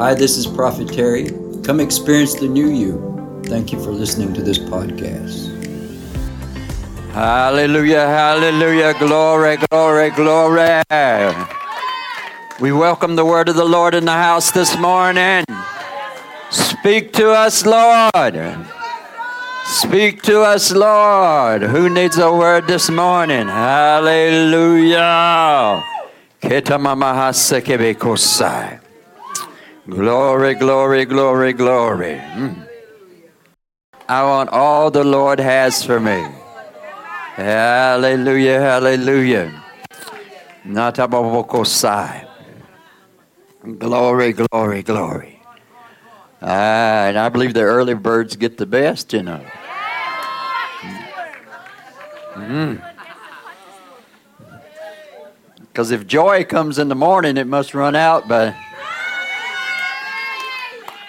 Hi, this is Prophet Terry. Come experience the new you. Thank you for listening to this podcast. Hallelujah, hallelujah, glory, glory, glory. We welcome the word of the Lord in the house this morning. Speak to us, Lord. Speak to us, Lord. Who needs a word this morning? Hallelujah. Glory, glory, glory, glory. Mm. I want all the Lord has for me. Hallelujah, hallelujah. Natabokosai. Glory, glory, glory. Ah, and I believe the early birds get the best, you know. Because if joy comes in the morning, it must run out by.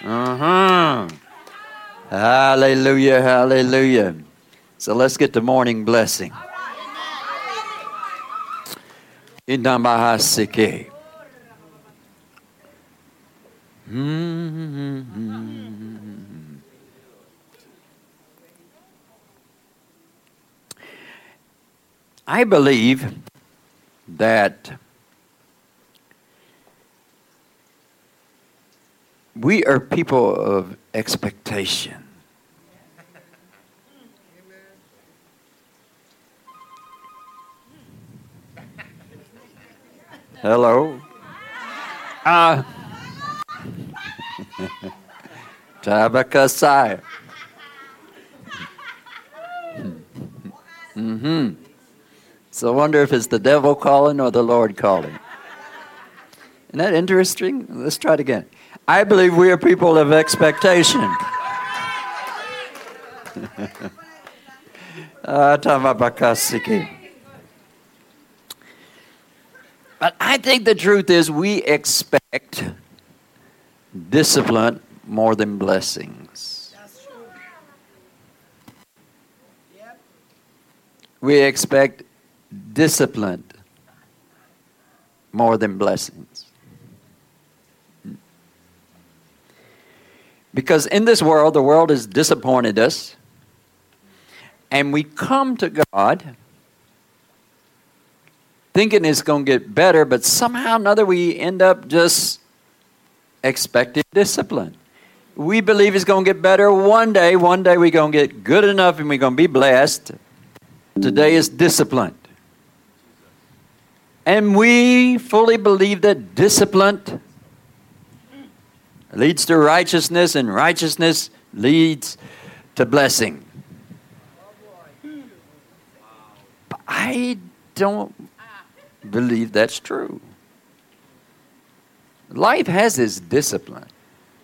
Uh huh. Hallelujah, hallelujah. So let's get the morning blessing. Inamahasike. Mm-hmm. I believe that we are people of expectation. Hello. Uh, Tabakasai. Mm-hmm. So I wonder if it's the devil calling or the Lord calling. Isn't that interesting? Let's try it again. I believe we are people of expectation. Ah. But I think the truth is we expect discipline more than blessings. We expect discipline more than blessings. Because in this world, the world has disappointed us, and we come to God thinking it's going to get better, but somehow or another we end up just expecting discipline. We believe it's going to get better one day. One day we're going to get good enough and we're going to be blessed. Today is discipline. And we fully believe that discipline leads to righteousness, and righteousness leads to blessing. But I don't believe that's true. Life has its discipline.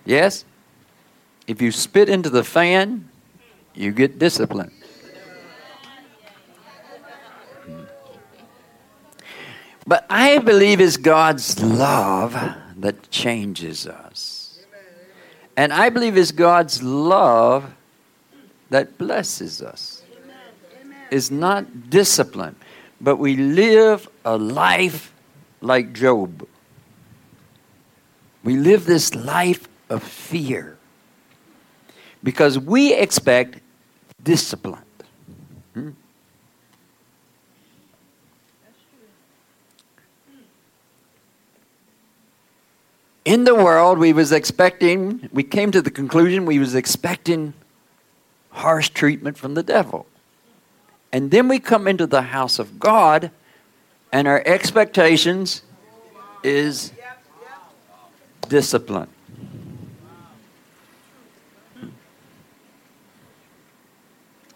Yes? If you spit into the fan, you get discipline. But I believe it's God's love that changes us. And I believe it's God's love that blesses us. It's not discipline, but we live a life like Job. We live this life of fear because we expect discipline. Hmm? In the world, we was expecting, we came to the conclusion we was expecting harsh treatment from the devil. And then we come into the house of God, and our expectations is discipline.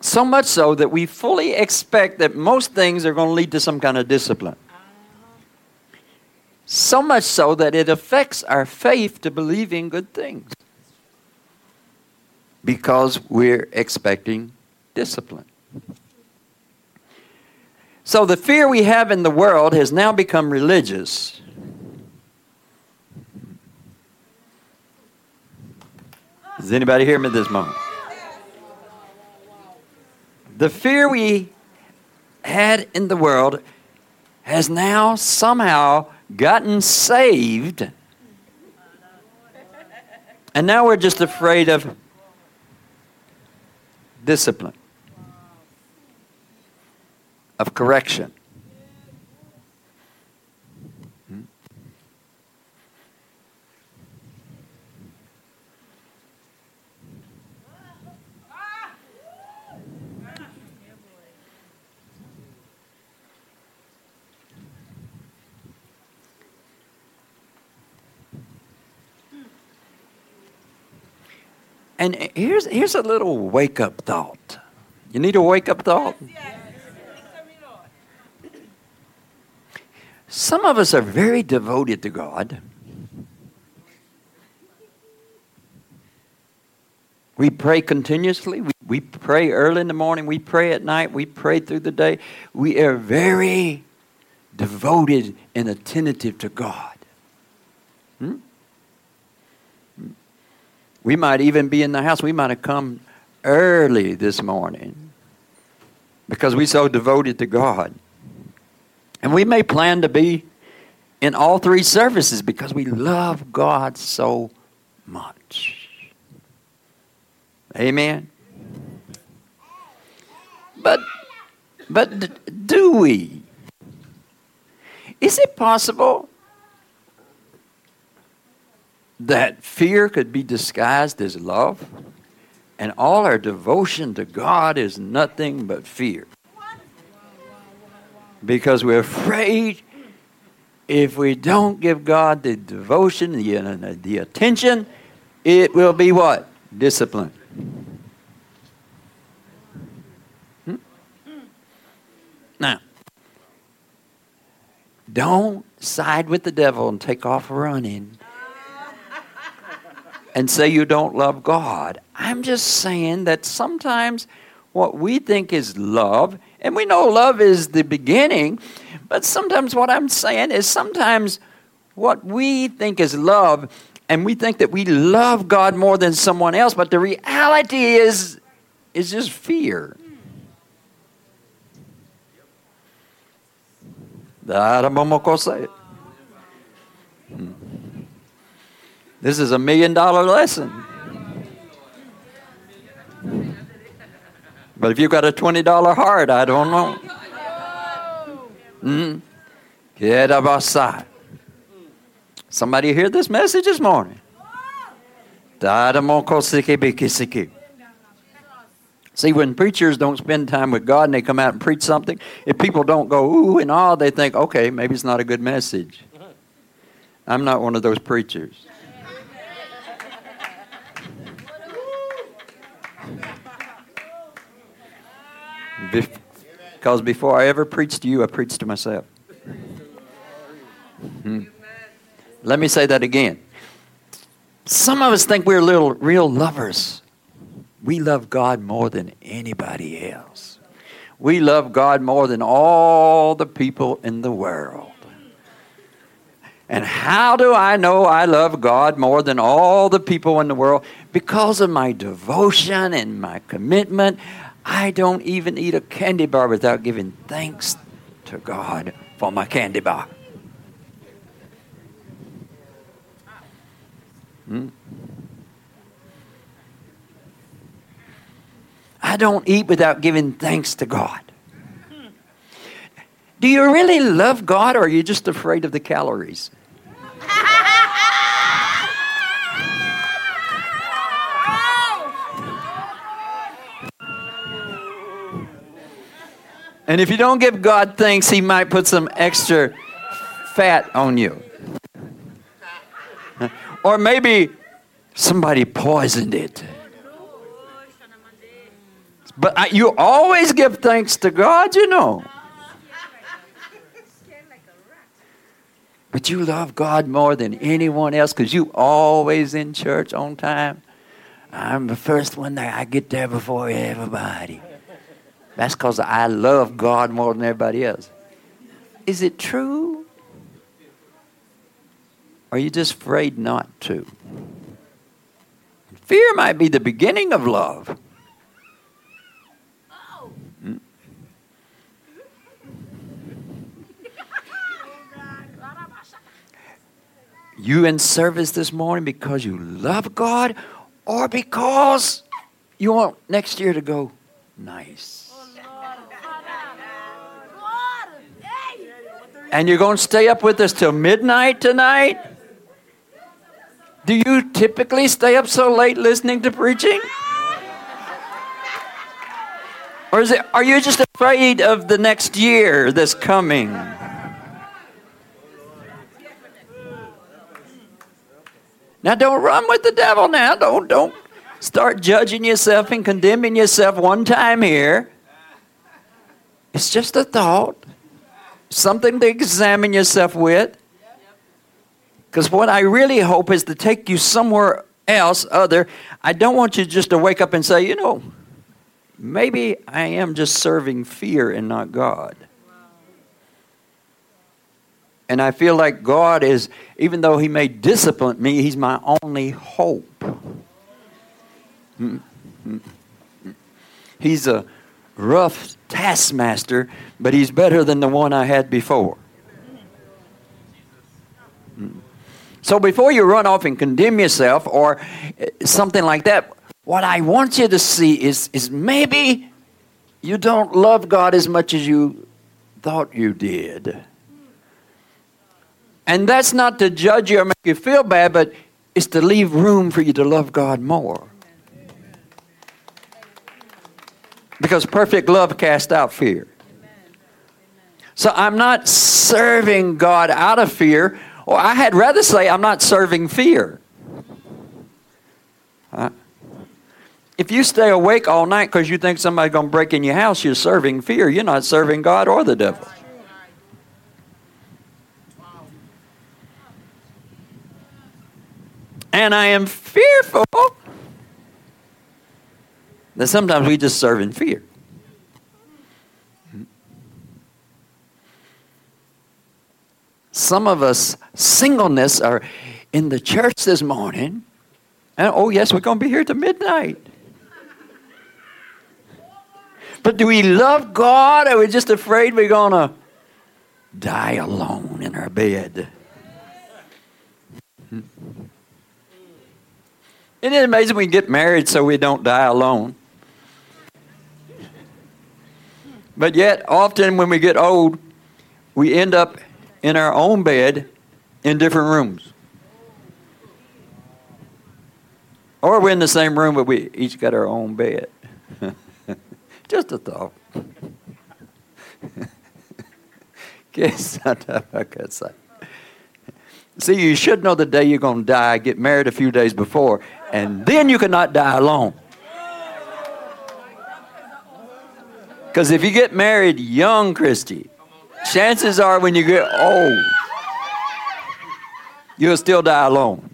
So much so that we fully expect that most things are going to lead to some kind of discipline. So much so that it affects our faith to believe in good things. Because we're expecting discipline. So the fear we have in the world has now become religious. Does anybody hear me this moment? The fear we had in the world has now somehow gotten saved And now we're just afraid of discipline, of correction. And here's, here's a little wake up thought. You need a wake up thought? Some of us are very devoted to God. We pray continuously. We, we pray early in the morning. We pray at night. We pray through the day. We are very devoted and attentive to God. Hmm? We might even be in the house. We might have come early this morning because we're so devoted to God. And we may plan to be in all three services because we love God so much. Amen. But but do we? Is it possible that fear could be disguised as love, and all our devotion to God is nothing but fear. Because we're afraid if we don't give God the devotion, the, the attention, it will be what? Discipline. Hmm? Now, don't side with the devil and take off running and say you don't love God. I'm just saying that sometimes what we think is love, and we know love is the beginning, but sometimes what I'm saying is sometimes what we think is love, and we think that we love God more than someone else, but the reality is is just fear. That I'm say it. Hmm. This is a million dollar lesson. But if you've got a $20 heart, I don't know. Mm. Somebody hear this message this morning? See, when preachers don't spend time with God and they come out and preach something, if people don't go ooh and ah, they think, okay, maybe it's not a good message. I'm not one of those preachers. Because before I ever preached to you, I preached to myself. Hmm. Let me say that again. Some of us think we're little real lovers. We love God more than anybody else. We love God more than all the people in the world. And how do I know I love God more than all the people in the world? Because of my devotion and my commitment. I don't even eat a candy bar without giving thanks to God for my candy bar. Hmm? I don't eat without giving thanks to God. Do you really love God or are you just afraid of the calories? And if you don't give God thanks, He might put some extra fat on you. Or maybe somebody poisoned it. But I, you always give thanks to God, you know. But you love God more than anyone else because you always in church on time. I'm the first one there. I get there before everybody. That's because I love God more than everybody else. Is it true? Are you just afraid not to? Fear might be the beginning of love. Hmm? you in service this morning because you love God or because you want next year to go nice? And you're going to stay up with us till midnight tonight? Do you typically stay up so late listening to preaching? Or is it, are you just afraid of the next year that's coming? Now don't run with the devil now. Don't don't start judging yourself and condemning yourself one time here. It's just a thought. Something to examine yourself with. Because what I really hope is to take you somewhere else other. I don't want you just to wake up and say, you know, maybe I am just serving fear and not God. And I feel like God is, even though He may discipline me, He's my only hope. Mm, mm, mm. He's a rough taskmaster, but He's better than the one I had before. So before you run off and condemn yourself or eh, something like that, what I want you to see is, is maybe you don't love God as much as you thought you did. And that's not to judge you or make you feel bad, but it's to leave room for you to love God more. Because perfect love casts out fear. So I'm not serving God out of fear, or I had rather say I'm not serving fear. Uh, if you stay awake all night because you think somebody's going to break in your house, you're serving fear. You're not serving God or the devil. And I am fearful that sometimes we just serve in fear. Some of us, singleness, are in the church this morning. And oh, yes, we're going to be here to midnight. But do we love God or are we just afraid we're going to die alone in our bed? Hmm. Isn't it amazing we get married so we don't die alone? But yet, often when we get old, we end up in our own bed in different rooms. Or we're in the same room, but we each got our own bed. Just a thought. See, you should know the day you're going to die, get married a few days before, and then you cannot die alone. Because if you get married young, Christy, chances are when you get old, you'll still die alone.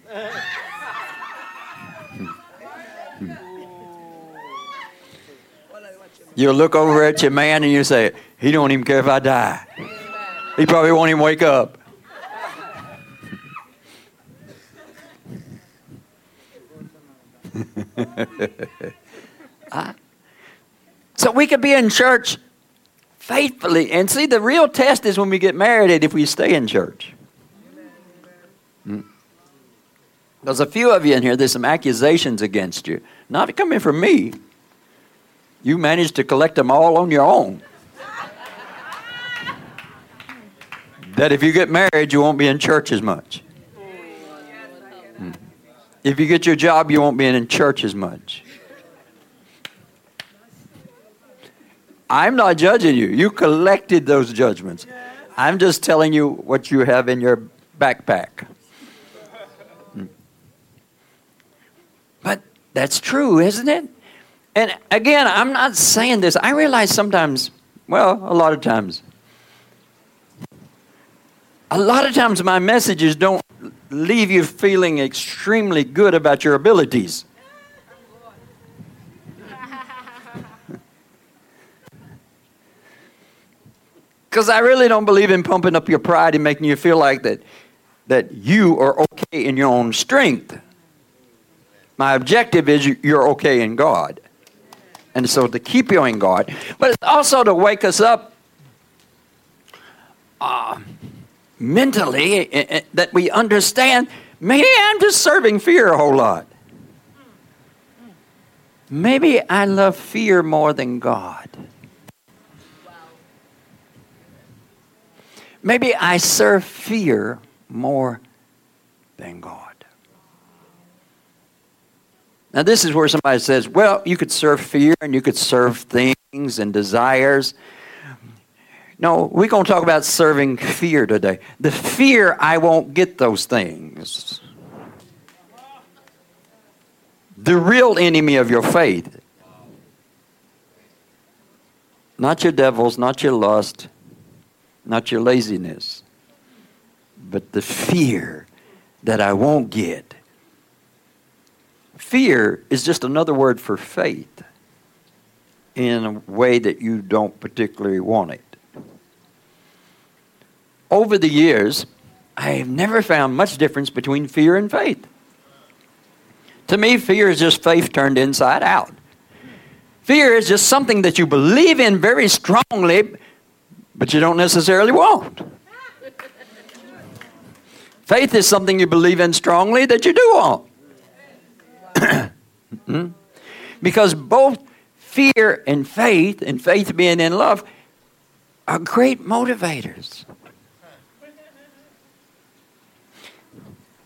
You'll look over at your man and you say, he don't even care if I die. He probably won't even wake up. so we could be in church faithfully. And see, the real test is when we get married and if we stay in church. Hmm. There's a few of you in here, there's some accusations against you. Not coming from me. You managed to collect them all on your own. that if you get married, you won't be in church as much. If you get your job, you won't be in church as much. I'm not judging you. You collected those judgments. I'm just telling you what you have in your backpack. Hmm. But that's true, isn't it? And again, I'm not saying this. I realize sometimes, well, a lot of times, a lot of times my messages don't leave you feeling extremely good about your abilities. Because I really don't believe in pumping up your pride and making you feel like that, that you are okay in your own strength. My objective is you're okay in God. And so to keep you in God, but it's also to wake us up. Uh, mentally eh, that we understand maybe I'm just serving fear a whole lot. Maybe I love fear more than God. Maybe I serve fear more than God. Now, this is where somebody says, well, you could serve fear and you could serve things and desires. No, we're going to talk about serving fear today. The fear I won't get those things. The real enemy of your faith. Not your devils, not your lust, not your laziness, but the fear that I won't get. Fear is just another word for faith in a way that you don't particularly want it. Over the years, I have never found much difference between fear and faith. To me, fear is just faith turned inside out. Fear is just something that you believe in very strongly, but you don't necessarily want. Faith is something you believe in strongly that you do want. Hmm? because both fear and faith, and faith being in love, are great motivators.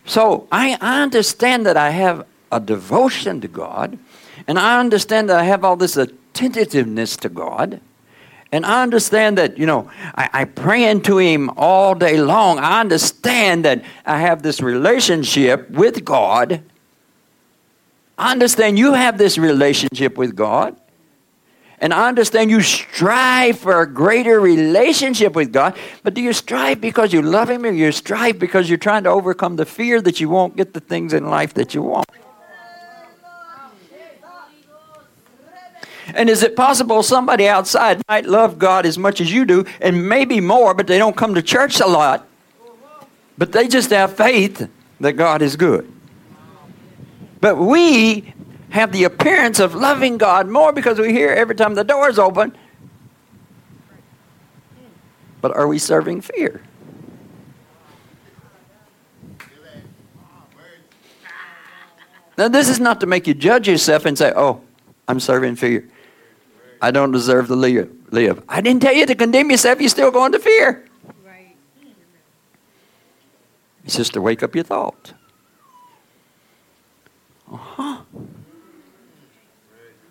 So I, I understand that I have a devotion to God, and I understand that I have all this attentiveness to God. And I understand that, you know, I, I pray into Him all day long. I understand that I have this relationship with God. I understand you have this relationship with God. And I understand you strive for a greater relationship with God, but do you strive because you love Him or you strive because you're trying to overcome the fear that you won't get the things in life that you want? And is it possible somebody outside might love God as much as you do, and maybe more, but they don't come to church a lot, but they just have faith that God is good? But we have the appearance of loving God more because we hear every time the doors open. But are we serving fear? Now, this is not to make you judge yourself and say, oh, I'm serving fear. I don't deserve to live. I didn't tell you to condemn yourself. You're still going to fear. Right. It's just to wake up your thought. Uh-huh.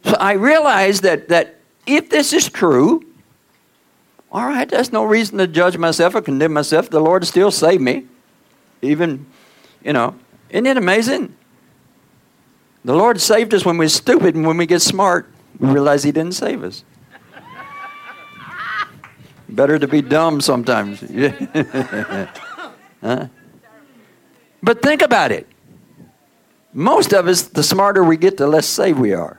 So I realized that, that if this is true, all right, there's no reason to judge myself or condemn myself. The Lord still saved me. Even, you know, isn't it amazing? The Lord saved us when we're stupid, and when we get smart, we realize He didn't save us. Better to be dumb sometimes. huh? But think about it. Most of us, the smarter we get, the less saved we are.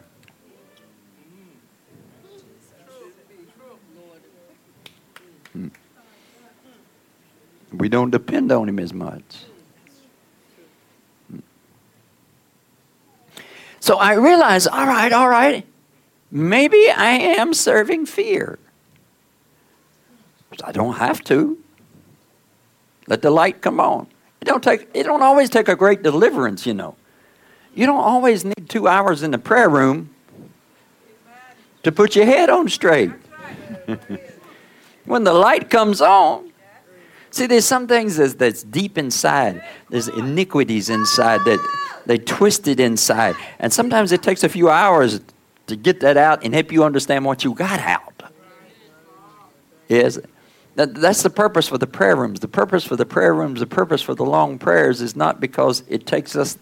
Hmm. We don't depend on Him as much. Hmm. So I realized, all right, all right, maybe I am serving fear. I don't have to. Let the light come on. It don't take. It don't always take a great deliverance, you know. You don't always need two hours in the prayer room to put your head on straight. when the light comes on, see, there's some things that's, that's deep inside. There's iniquities inside that they twisted inside, and sometimes it takes a few hours to get that out and help you understand what you got out. Yes. That, that's the purpose for the prayer rooms. The purpose for the prayer rooms, the purpose for the long prayers is not because it takes us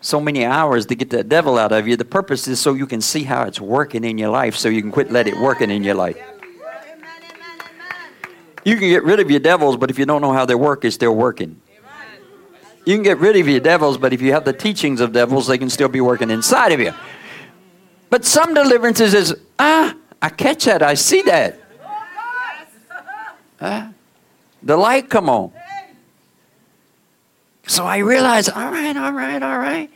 so many hours to get that devil out of you. The purpose is so you can see how it's working in your life, so you can quit let it working in your life. You can get rid of your devils, but if you don't know how they work, it's still working. You can get rid of your devils, but if you have the teachings of devils, they can still be working inside of you. But some deliverances is, ah, I catch that, I see that. Ah, the light come on. So I realized, all right, all right, all right.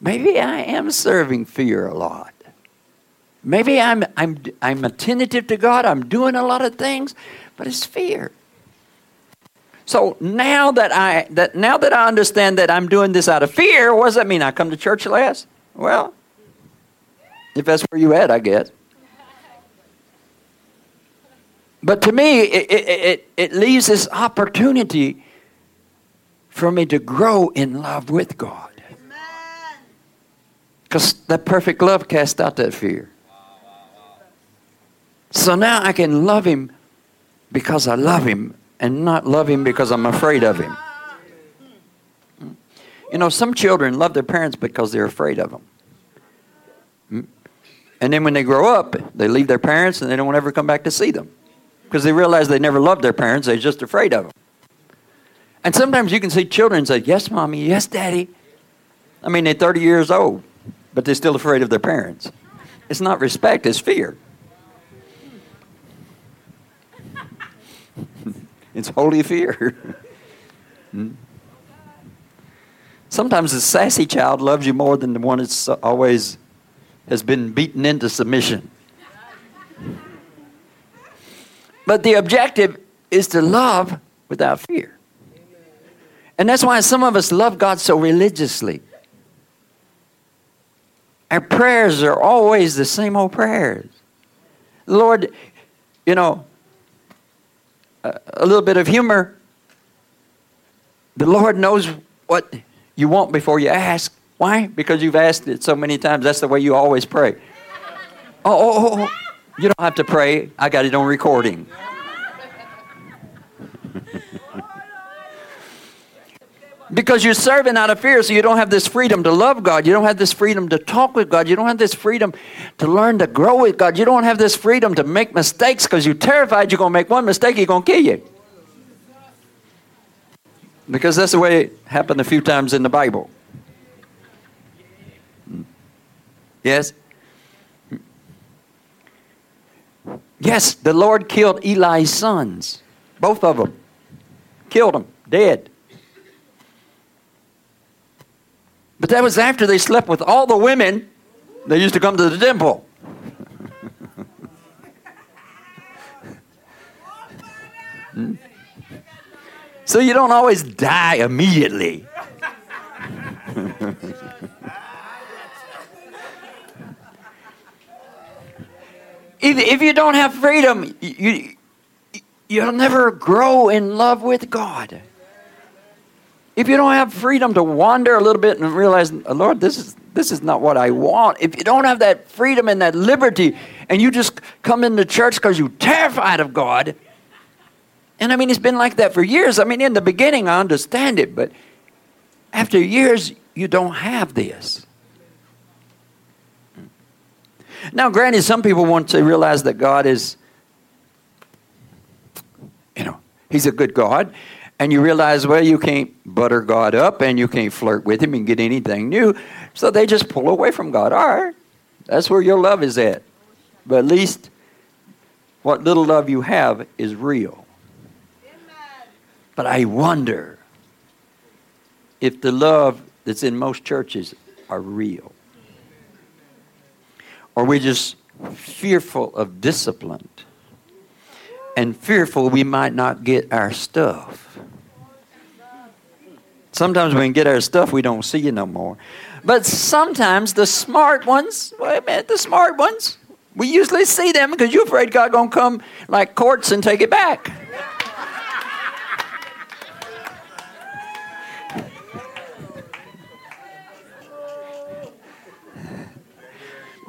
Maybe I am serving fear a lot. Maybe I'm, I'm, I'm attentive to God. I'm doing a lot of things, but it's fear. So now that I that now that I understand that I'm doing this out of fear, what does that mean? I come to church less? Well, if that's where you at, I guess. But to me, it, it, it, it leaves this opportunity for me to grow in love with God. Because that perfect love casts out that fear. So now I can love Him because I love Him and not love Him because I'm afraid of Him. You know, some children love their parents because they're afraid of them. And then when they grow up, they leave their parents and they don't ever come back to see them because they realize they never loved their parents, they're just afraid of them. And sometimes you can see children say, Yes, mommy, yes, daddy. I mean, they're 30 years old, but they're still afraid of their parents. It's not respect, it's fear. it's holy fear. Hmm? Sometimes the sassy child loves you more than the one that's always has been beaten into submission. But the objective is to love without fear. And that's why some of us love God so religiously. Our prayers are always the same old prayers. Lord, you know, a, little bit of humor. The Lord knows what you want before you ask. Why? Because you've asked it so many times. That's the way you always pray. Oh, oh, oh, oh. You don't have to pray. I got it on recording. because you're serving out of fear, so you don't have this freedom to love God. You don't have this freedom to talk with God. You don't have this freedom to learn to grow with God. You don't have this freedom to make mistakes because you're terrified you're going to make one mistake, he's going to kill you. Because that's the way it happened a few times in the Bible. Yes? Yes, the Lord killed Eli's sons. Both of them. Killed them. Dead. But that was after they slept with all the women that used to come to the temple. So you don't always die immediately. if, if you don't have freedom, you, you'll never grow in love with God. If you don't have freedom to wander a little bit and realize, Lord, this is this is not what I want. If you don't have that freedom and that liberty, and you just come into church because you're terrified of God, and I mean, it's been like that for years. I mean, in the beginning, I understand it, but after years, you don't have this. Now, granted, some people want to realize that God is, you know, He's a good God. And you realize, well, you can't butter God up and you can't flirt with Him and get anything new. So they just pull away from God. All right, that's where your love is at. But at least what little love you have is real. But I wonder if the love that's in most churches are real. Or we're just fearful of discipline and fearful we might not get our stuff. Sometimes when we get our stuff, we don't see you no more. But sometimes the smart ones, wait a minute, the smart ones, we usually see them because you're afraid God gonna come like courts and take it back.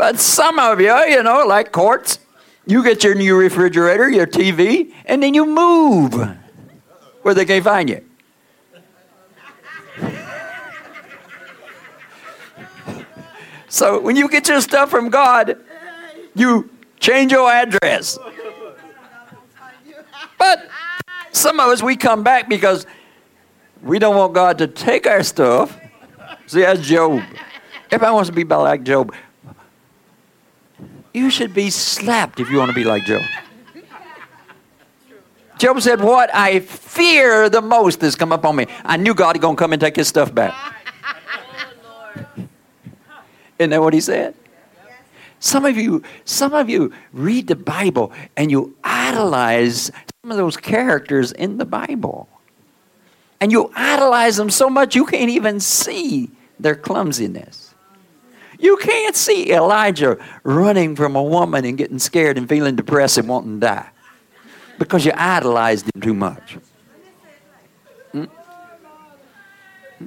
But some of you, you know, like courts, you get your new refrigerator, your TV, and then you move where they can't find you. so when you get your stuff from God, you change your address. But some of us, we come back because we don't want God to take our stuff. See, that's Job. Everybody wants to be like Job. You should be slapped if you want to be like Job. Job said, What I fear the most has come upon me. I knew God was going to come and take his stuff back. Isn't that what he said? Some of you, some of you read the Bible and you idolize some of those characters in the Bible. And you idolize them so much you can't even see their clumsiness. You can't see Elijah running from a woman and getting scared and feeling depressed and wanting to die because you idolized him too much. Hmm? Hmm?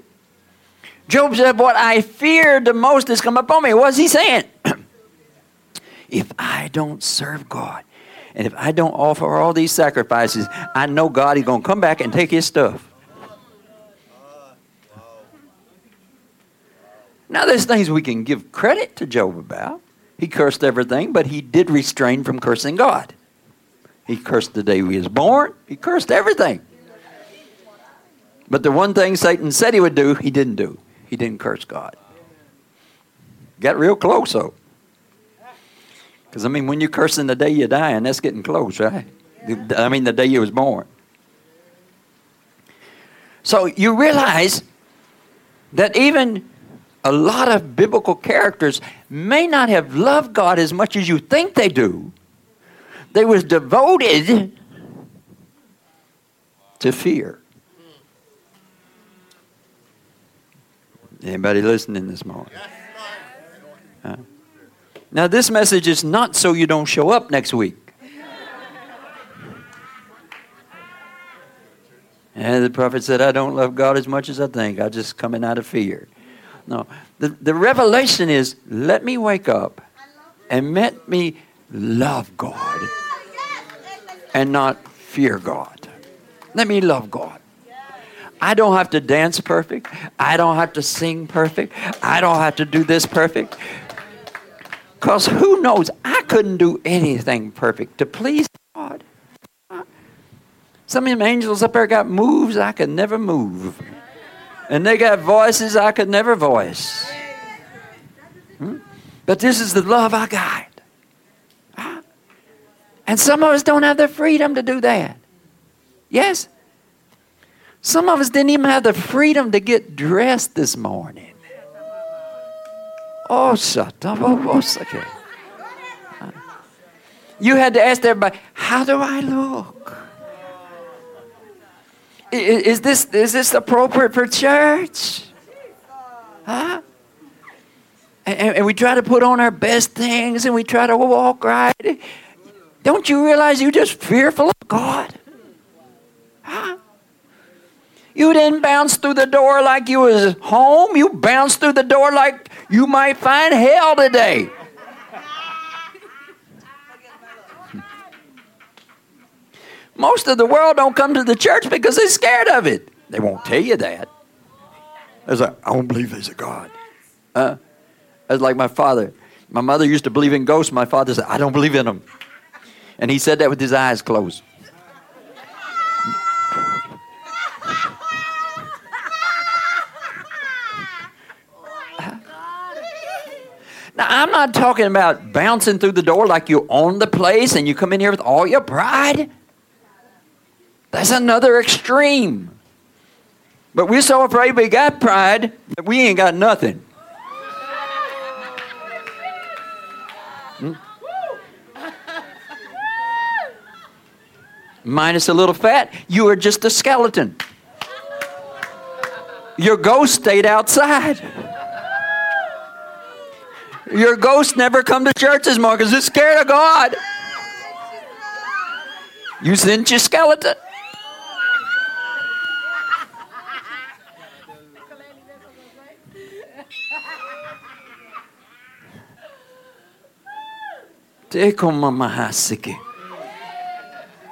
Job said, What I feared the most has come upon me. What's he saying? if I don't serve God, and if I don't offer all these sacrifices, I know God is going to come back and take his stuff. Now, there's things we can give credit to Job about. He cursed everything, but he did restrain from cursing God. He cursed the day he was born, he cursed everything. But the one thing Satan said he would do, he didn't do. He didn't curse God. Got real close, though. Because, I mean, when you're cursing the day you die, and that's getting close, right? I mean, the day you was born. So you realize that even a lot of biblical characters may not have loved God as much as you think they do. They was devoted to fear. Anybody listening this morning? Huh? Now, this message is not so you don't show up next week. And the prophet said, I don't love God as much as I think. I just coming out of fear. No. The, the revelation is let me wake up and let me love God and not fear God. Let me love God. I don't have to dance perfect. I don't have to sing perfect. I don't have to do this perfect. Because who knows? I couldn't do anything perfect to please God. Some of them angels up there got moves I could never move. And they got voices I could never voice. Hmm? But this is the love I got. Huh? And some of us don't have the freedom to do that. Yes? Some of us didn't even have the freedom to get dressed this morning. Oh, shut up. Oh, oh, You had to ask everybody, how do I look? Is this, is this appropriate for church? Huh? And, and we try to put on our best things and we try to walk right. Don't you realize you're just fearful of God? Huh? You didn't bounce through the door like you was home. You bounced through the door like you might find hell today. Most of the world don't come to the church because they're scared of it. They won't tell you that. It's like, I don't believe there's a God. Uh, it's like my father. My mother used to believe in ghosts. My father said, I don't believe in them. And he said that with his eyes closed. Now, I'm not talking about bouncing through the door like you own the place and you come in here with all your pride. That's another extreme. But we're so afraid we got pride that we ain't got nothing. Hmm? Minus a little fat, you are just a skeleton. Your ghost stayed outside. Your ghost never come to churches more because it's scared of God. You sent your skeleton.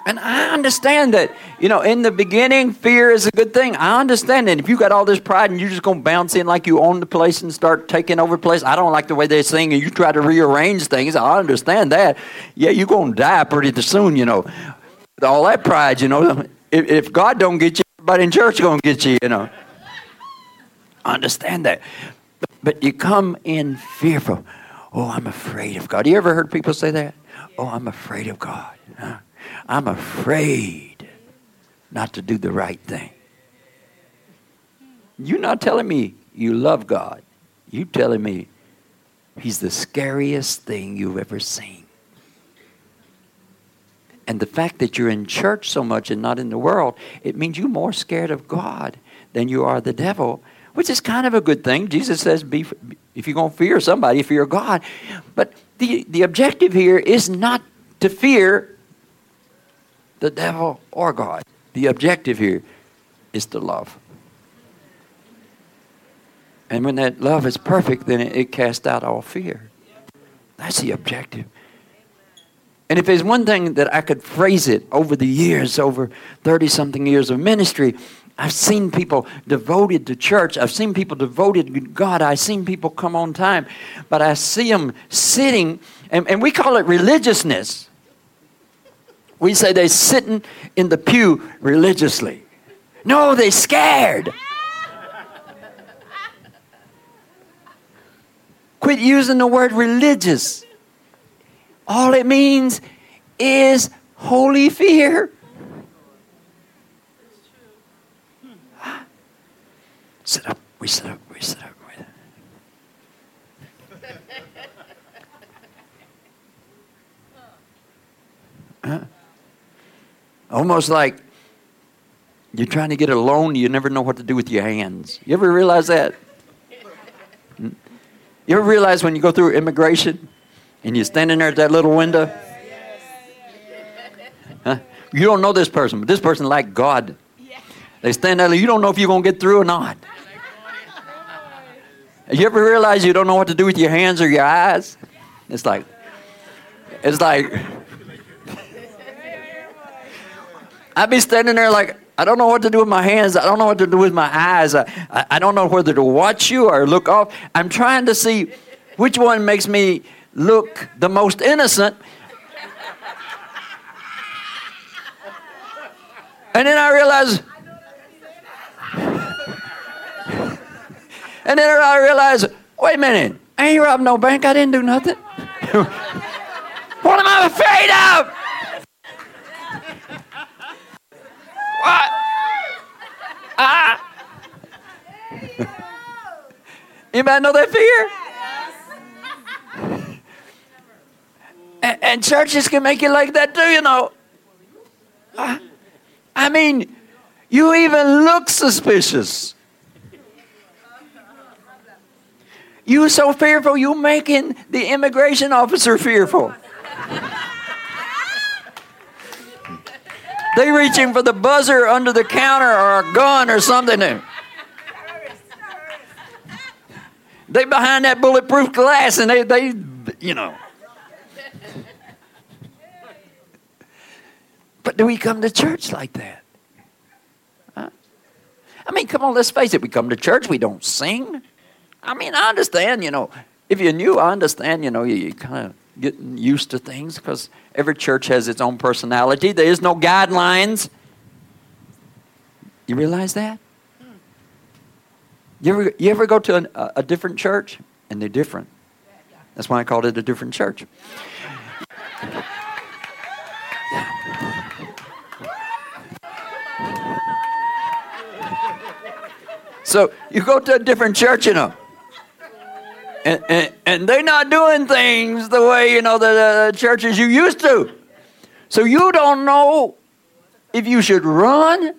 And I understand that, you know, in the beginning, fear is a good thing. I understand that if you got all this pride and you're just going to bounce in like you own the place and start taking over the place, I don't like the way they sing and you try to rearrange things. I understand that. Yeah, you're going to die pretty soon, you know. All that pride, you know. If, if God don't get you, everybody in church going to get you, you know. I understand that. But, but you come in fearful. Oh, I'm afraid of God. You ever heard people say that? Oh, I'm afraid of God. I'm afraid not to do the right thing. You're not telling me you love God. You're telling me He's the scariest thing you've ever seen. And the fact that you're in church so much and not in the world, it means you're more scared of God than you are the devil, which is kind of a good thing. Jesus says, be, if you're going to fear somebody, fear God. But the, the objective here is not to fear the devil or God. The objective here is to love. And when that love is perfect, then it, it casts out all fear. That's the objective. And if there's one thing that I could phrase it over the years, over 30 something years of ministry, I've seen people devoted to church. I've seen people devoted to God. I've seen people come on time. But I see them sitting, and, and we call it religiousness. We say they're sitting in the pew religiously. No, they're scared. Quit using the word religious. All it means is holy fear. Sit up. We sit up. We sit up. We... Huh? Almost like you're trying to get a loan, you never know what to do with your hands. You ever realize that? Hmm? You ever realize when you go through immigration and you're standing there at that little window? Huh? You don't know this person, but this person like God. They stand there, you don't know if you're going to get through or not. You ever realize you don't know what to do with your hands or your eyes? It's like, it's like, I'd be standing there like, I don't know what to do with my hands. I don't know what to do with my eyes. I, I, I don't know whether to watch you or look off. I'm trying to see which one makes me look the most innocent. And then I realize, and then I realize, wait a minute, I ain't robbed no bank. I didn't do nothing. what am I afraid of? What? Ah. Anybody know that fear? And, and, churches can make you like that too, you know. I, I mean, you even look suspicious. You so fearful, you making the immigration officer fearful. They reaching for the buzzer under the counter or a gun or something. They behind that bulletproof glass and they, they you know. But do we come to church like that? I mean, come on, let's face it. We come to church, we don't sing. I mean, I understand, you know. If you're new, I understand, you know, you, you kind of getting used to things because every church has its own personality. There is no guidelines. You realize that? You ever, you ever go to an, a, a different church and they're different? That's why I called it a different church. So you go to a different church, you know and, and, they're not doing things the way you know the, the churches you used to. So you don't know if you should run.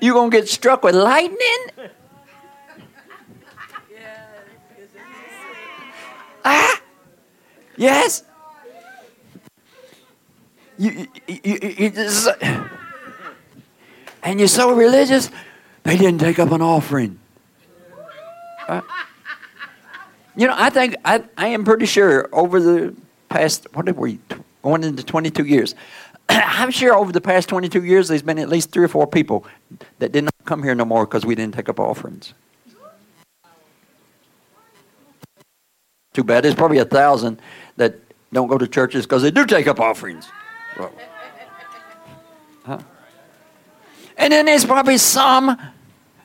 You're gonna get struck with lightning. Ah, yes. You, you, you, you just, and you're so religious, they didn't take up an offering. Uh, you know, I think I, I am pretty sure over the past what did we going into 22 years. I'm sure over the past 22 years, there's been at least three or four people that did not come here no more because we didn't take up offerings. Too bad. There's probably a thousand that don't go to churches because they do take up offerings. Well, huh? And then there's probably some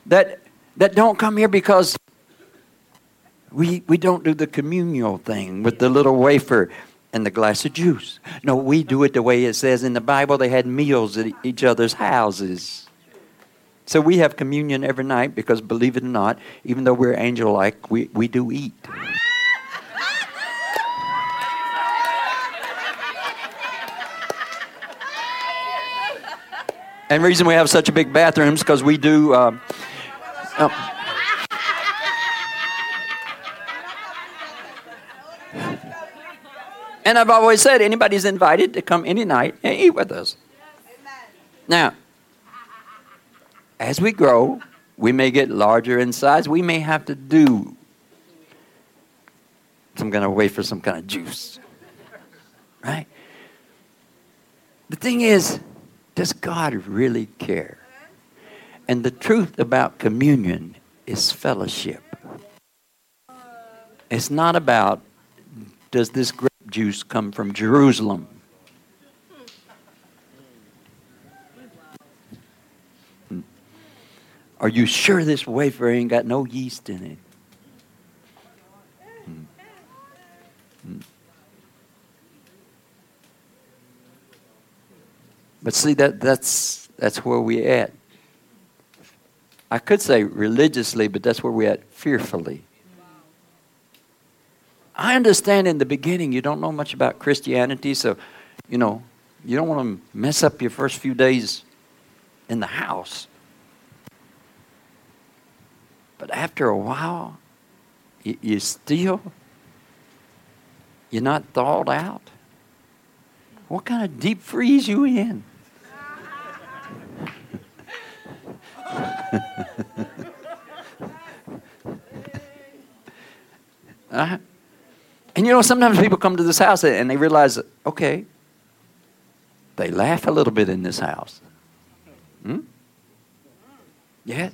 that that don't come here because we, we don't do the communal thing with the little wafer and the glass of juice. No, we do it the way it says in the Bible. They had meals at each other's houses. So we have communion every night because, believe it or not, even though we're angel like, we, we do eat. And reason we have such a big bathrooms because we do. Um, oh. And I've always said anybody's invited to come any night and eat with us. Now, as we grow, we may get larger in size. We may have to do some kind of wait for some kind of juice. Right? The thing is, does God really care? And the truth about communion is fellowship. It's not about does this grape juice come from Jerusalem? Hmm. Are you sure this wafer ain't got no yeast in it? Hmm. Hmm. But see that that's that's where we at. I could say religiously, but that's where we at fearfully. I understand in the beginning you don't know much about Christianity, so you know you don't want to mess up your first few days in the house. But after a while, you, still you're not thawed out. What kind of deep freeze you in? uh, and you know, sometimes people come to this house and they realize, okay, they laugh a little bit in this house. Hmm? Yeah.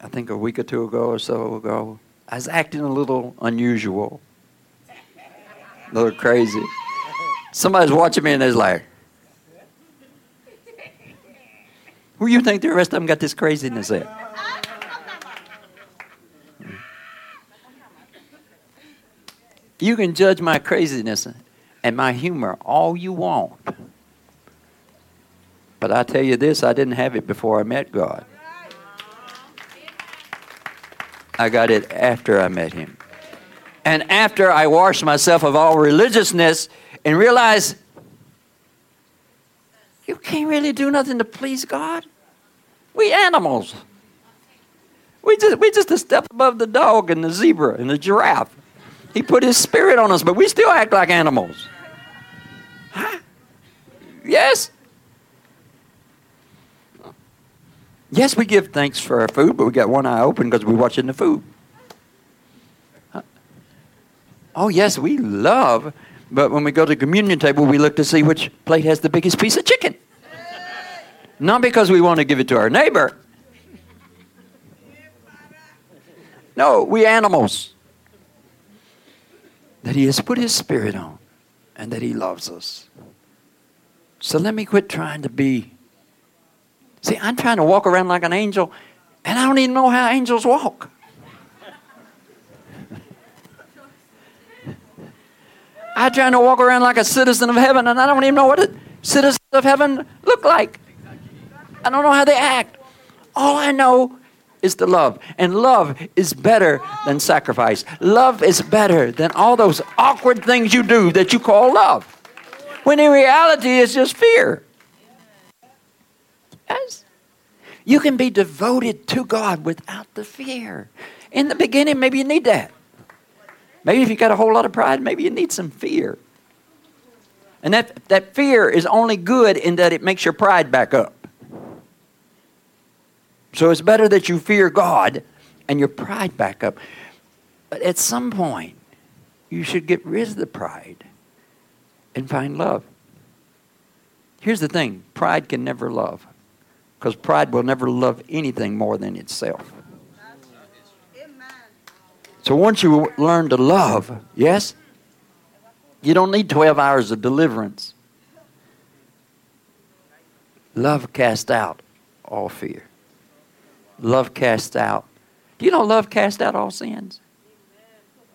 I think a week or two ago or so ago, I was acting a little unusual, a little crazy. Somebody's watching me and they're like, Who you think the rest of them got this craziness at? You can judge my craziness and my humor all you want. But I tell you this, I didn't have it before I met God. I got it after I met Him. And after I washed myself of all religiousness and realized you can't really do nothing to please God. We animals. We just we just a step above the dog and the zebra and the giraffe. He put his spirit on us, but we still act like animals. Huh? Yes. Yes, we give thanks for our food, but we got one eye open because we're watching the food. Huh? Oh, yes, we love but when we go to the communion table, we look to see which plate has the biggest piece of chicken. Not because we want to give it to our neighbor. No, we animals. That He has put His Spirit on and that He loves us. So let me quit trying to be. See, I'm trying to walk around like an angel, and I don't even know how angels walk. I'm trying to walk around like a citizen of heaven, and I don't even know what a citizen of heaven look like. I don't know how they act. All I know is the love. And love is better than sacrifice. Love is better than all those awkward things you do that you call love. When in reality, it's just fear. Yes. You can be devoted to God without the fear. In the beginning, maybe you need that. Maybe if you got a whole lot of pride, maybe you need some fear. And that, that fear is only good in that it makes your pride back up. So it's better that you fear God and your pride back up. But at some point, you should get rid of the pride and find love. Here's the thing pride can never love, because pride will never love anything more than itself. So once you learn to love, yes, you don't need 12 hours of deliverance. Love casts out all fear. Love casts out. Do you know love casts out all sins?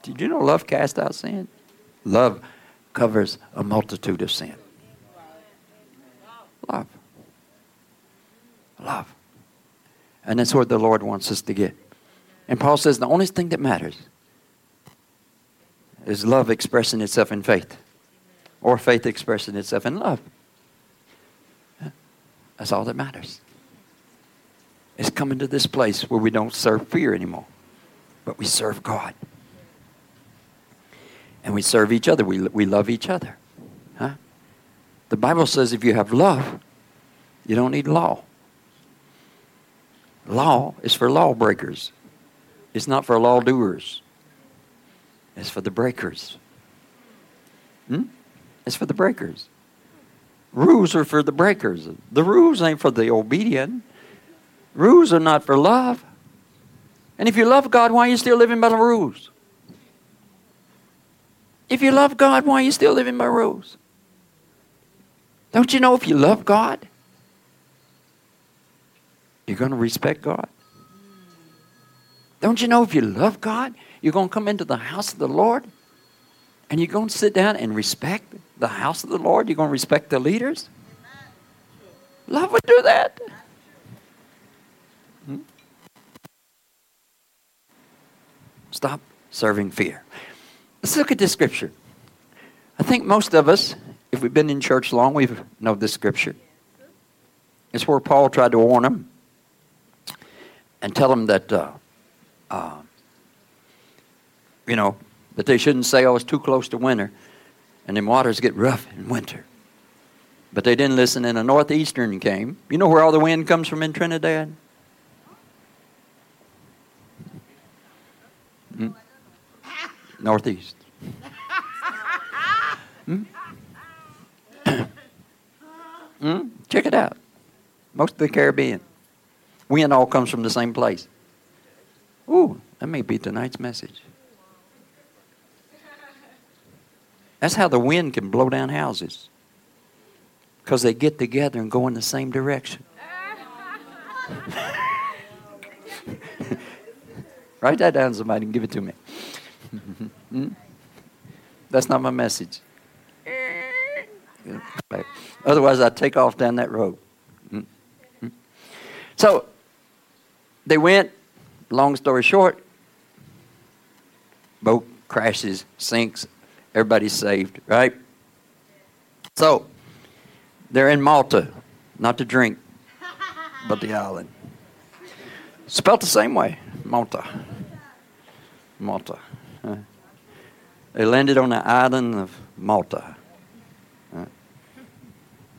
Did you know love casts out sin? Love covers a multitude of sin. Love. Love. And that's what the Lord wants us to get. And Paul says the only thing that matters is love expressing itself in faith. or faith expressing itself in love. That's all that matters. It's coming to this place where we don't serve fear anymore, but we serve God. And we serve each other. We, we love each other. Huh? The Bible says if you have love, you don't need law. Law is for lawbreakers. It's not for lawdoers. It's for the breakers. Hmm? It's for the breakers. Rules are for the breakers. The rules ain't for the obedient. Rules are not for love. And if you love God, why are you still living by the rules? If you love God, why are you still living by rules? Don't you know if you love God, you're going to respect God? Don't you know if you love God, you're going to come into the house of the Lord and you're going to sit down and respect the house of the Lord? You're going to respect the leaders? Love would do that. Stop serving fear. Let's look at this scripture. I think most of us, if we've been in church long, we've know this scripture. It's where Paul tried to warn them and tell them that, uh, uh, you know, that they shouldn't say, oh, it's too close to winter and then waters get rough in winter. But they didn't listen, and a northeastern came. You know where all the wind comes from in Trinidad? Northeast. hmm? hmm? Check it out. Most of the Caribbean. Wind all comes from the same place. Ooh, that may be tonight's message. That's how the wind can blow down houses. Because they get together and go in the same direction. Write that down, somebody, and give it to me. Hmm? That's not my message. Otherwise, I'd take off down that road. Hmm? Hmm? So, they went, long story short, boat crashes, sinks, everybody's saved, right? So, they're in Malta, not to drink, but the island. Spelt the same way, Malta. Malta. They landed on the island of Malta.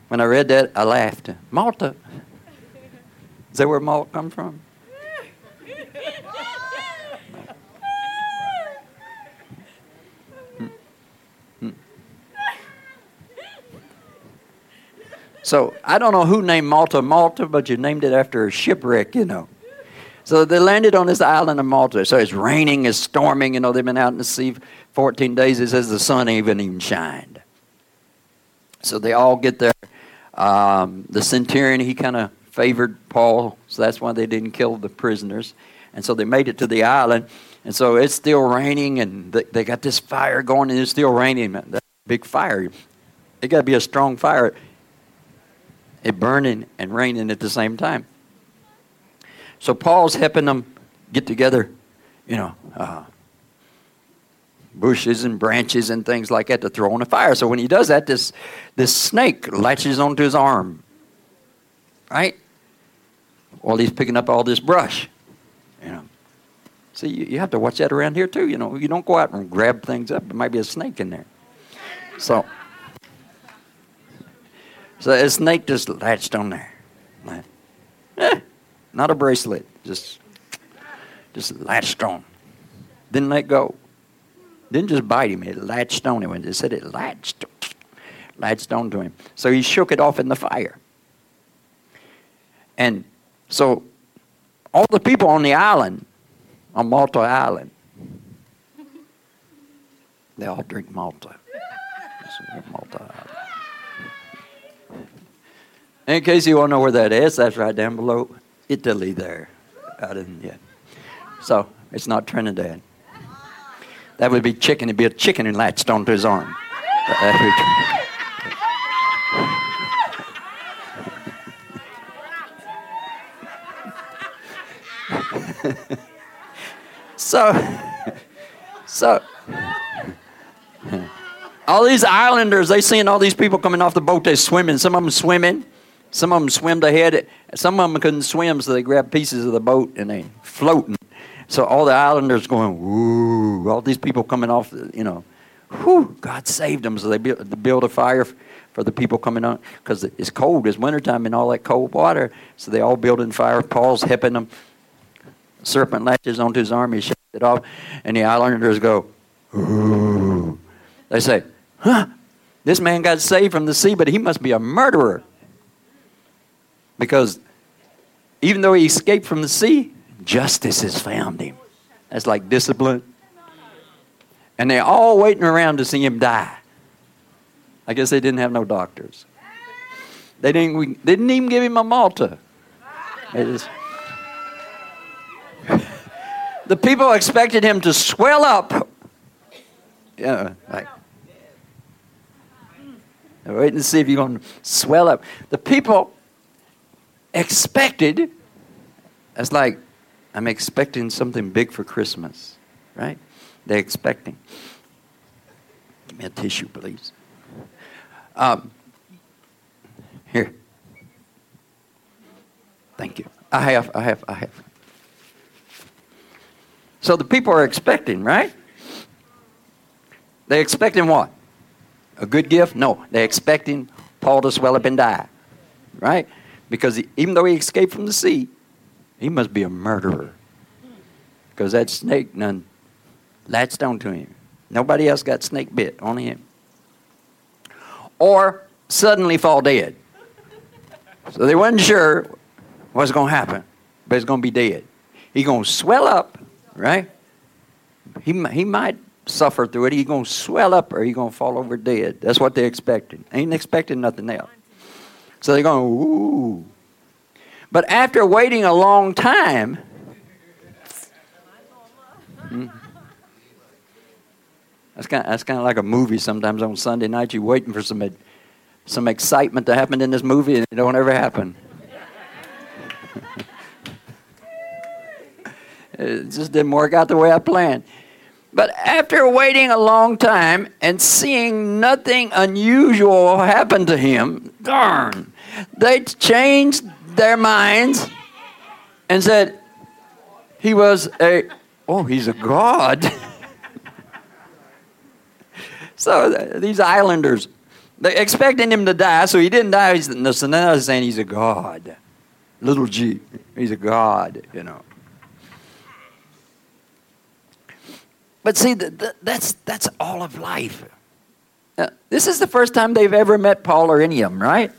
When I read that, I laughed. Malta? Is that where malt comes from? So I don't know who named Malta Malta, but you named it after a shipwreck, you know. So they landed on this island of Malta. So it's raining, it's storming. You know, they've been out in the sea 14 days. It says the sun even even shined. So they all get there. Um, the centurion, he kind of favored Paul, so that's why they didn't kill the prisoners. And so they made it to the island. And so it's still raining, and they, they got this fire going, and it's still raining. That big fire. It got to be a strong fire it burning and raining at the same time. So Paul's helping them get together, you know, uh, bushes and branches and things like that to throw on a fire. So when he does that, this this snake latches onto his arm, right? While he's picking up all this brush, you know. See, you, you have to watch that around here too. You know, you don't go out and grab things up. There might be a snake in there. So. So a snake just latched on there. Eh, not a bracelet, just just latched on. Didn't let go. Didn't just bite him, it latched on him. They said it latched, latched onto him. So he shook it off in the fire. And so all the people on the island, on Malta Island, they all drink Malta. Malta Island. In case you want to know where that is, that's right down below Italy there. Out in, yeah. So it's not Trinidad. That would be chicken. It'd be a chicken and latched onto his arm. so, so, all these islanders, they seeing all these people coming off the boat, they're swimming. Some of them swimming, some of them swam ahead. Some of them couldn't swim, so they grabbed pieces of the boat and they floating. So all the islanders going, woo, all these people coming off, you know, whoo, God saved them. So they build, a fire for the people coming on because it's cold. It's wintertime and all that cold water. So they all building fire. Paul's helping them. Serpent latches onto his arm. He shuts it off. And the islanders go, ooh. They say, huh, this man got saved from the sea, but he must be a murderer. Because even though he escaped from the sea, justice has found him. That's like discipline. And they're all waiting around to see him die. I guess they didn't have no doctors. They didn't, they didn't even give him a Malta. Just, the people expected him to swell up. Yeah, like waiting to see if you're going to swell up. The people expected, it's like, I'm expecting something big for Christmas, right? They're expecting. Give me a tissue, please. Um, here. Thank you. I have, I have, I have. So the people are expecting, right? They're expecting what? A good gift? No. They're expecting Paul to swell up and die, right? Because he, even though he escaped from the sea, he must be a murderer. Because that snake none latched onto him. Nobody else got snake bit, only him. Or suddenly fall dead. So they wasn't sure what's going to happen, but he's going to be dead. He's going to swell up, right? He, he might suffer through it. He's going to swell up or he's going to fall over dead. That's what they expected. Ain't expecting nothing else. So they're going, ooh. But after waiting a long time, hmm, that's kind, of, that's kind of like a movie sometimes on Sunday night. You're waiting for some, some excitement to happen in this movie and it don't ever happen. it just didn't work out the way I planned. But after waiting a long time and seeing nothing unusual happen to him, darn, they changed their minds and said, He was a, oh, he's a god. so uh, these islanders, they expecting him to die, so he didn't die. So now they're saying he's a god. Little g, he's a god, you know. But see, that's, that's all of life. Now, this is the first time they've ever met Paul or any of them, right?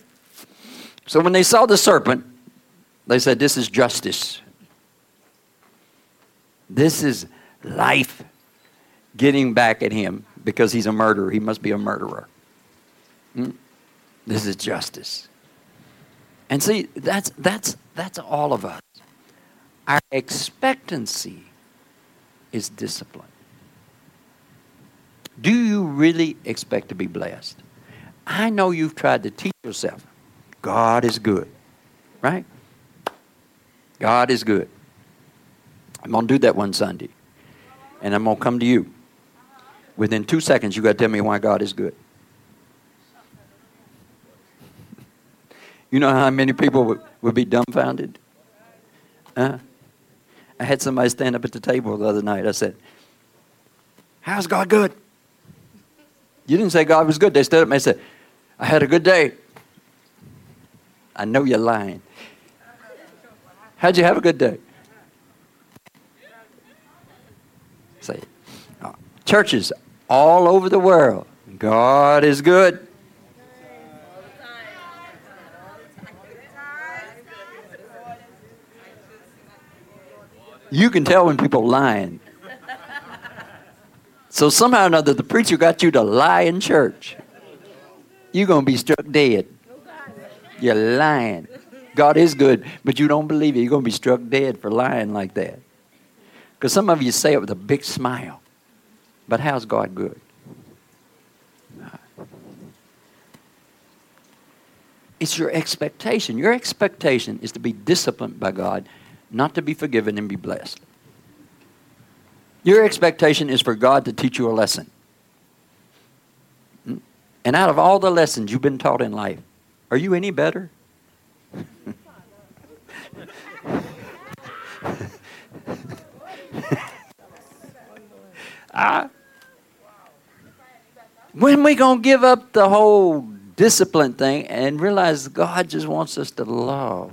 So when they saw the serpent, they said, This is justice. This is life getting back at him because he's a murderer. He must be a murderer. Hmm? This is justice. And see, that's, that's, that's all of us. Our expectancy is discipline. Do you really expect to be blessed? I know you've tried to teach yourself God is good, right? God is good. I'm going to do that one Sunday. And I'm going to come to you. Within two seconds, you got to tell me why God is good. You know how many people would, would be dumbfounded? Huh? I had somebody stand up at the table the other night. I said, How's God good? You didn't say God was good. They stood up and said, I had a good day. I know you're lying. How'd you have a good day? Say, uh, churches all over the world, God is good. You can tell when people lying. So somehow or another, the preacher got you to lie in church. You're going to be struck dead. You're lying. God is good, but you don't believe it. You're going to be struck dead for lying like that. Because some of you say it with a big smile. But how's God good? It's your expectation. Your expectation is to be disciplined by God, not to be forgiven and be blessed. Your expectation is for God to teach you a lesson, And out of all the lessons you've been taught in life, are you any better? I, when we gonna give up the whole discipline thing and realize God just wants us to love?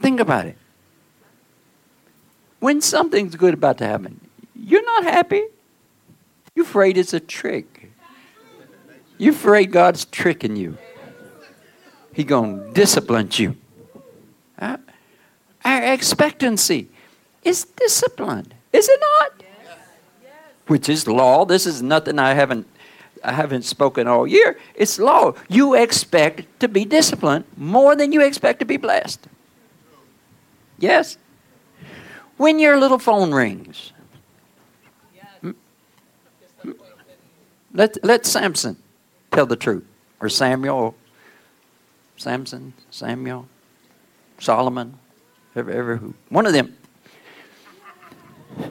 Think about it. When something's good about to happen, you're not happy. You're afraid it's a trick. You're afraid God's tricking you. He gonna discipline you. Uh, our expectancy is disciplined, is it not? Yes. Which is law. This is nothing I haven't I haven't spoken all year. It's law. You expect to be disciplined more than you expect to be blessed. Yes? When your little phone rings, let, let Samson tell the truth. Or Samuel. Samson, Samuel, Solomon, ever, ever who. One of them.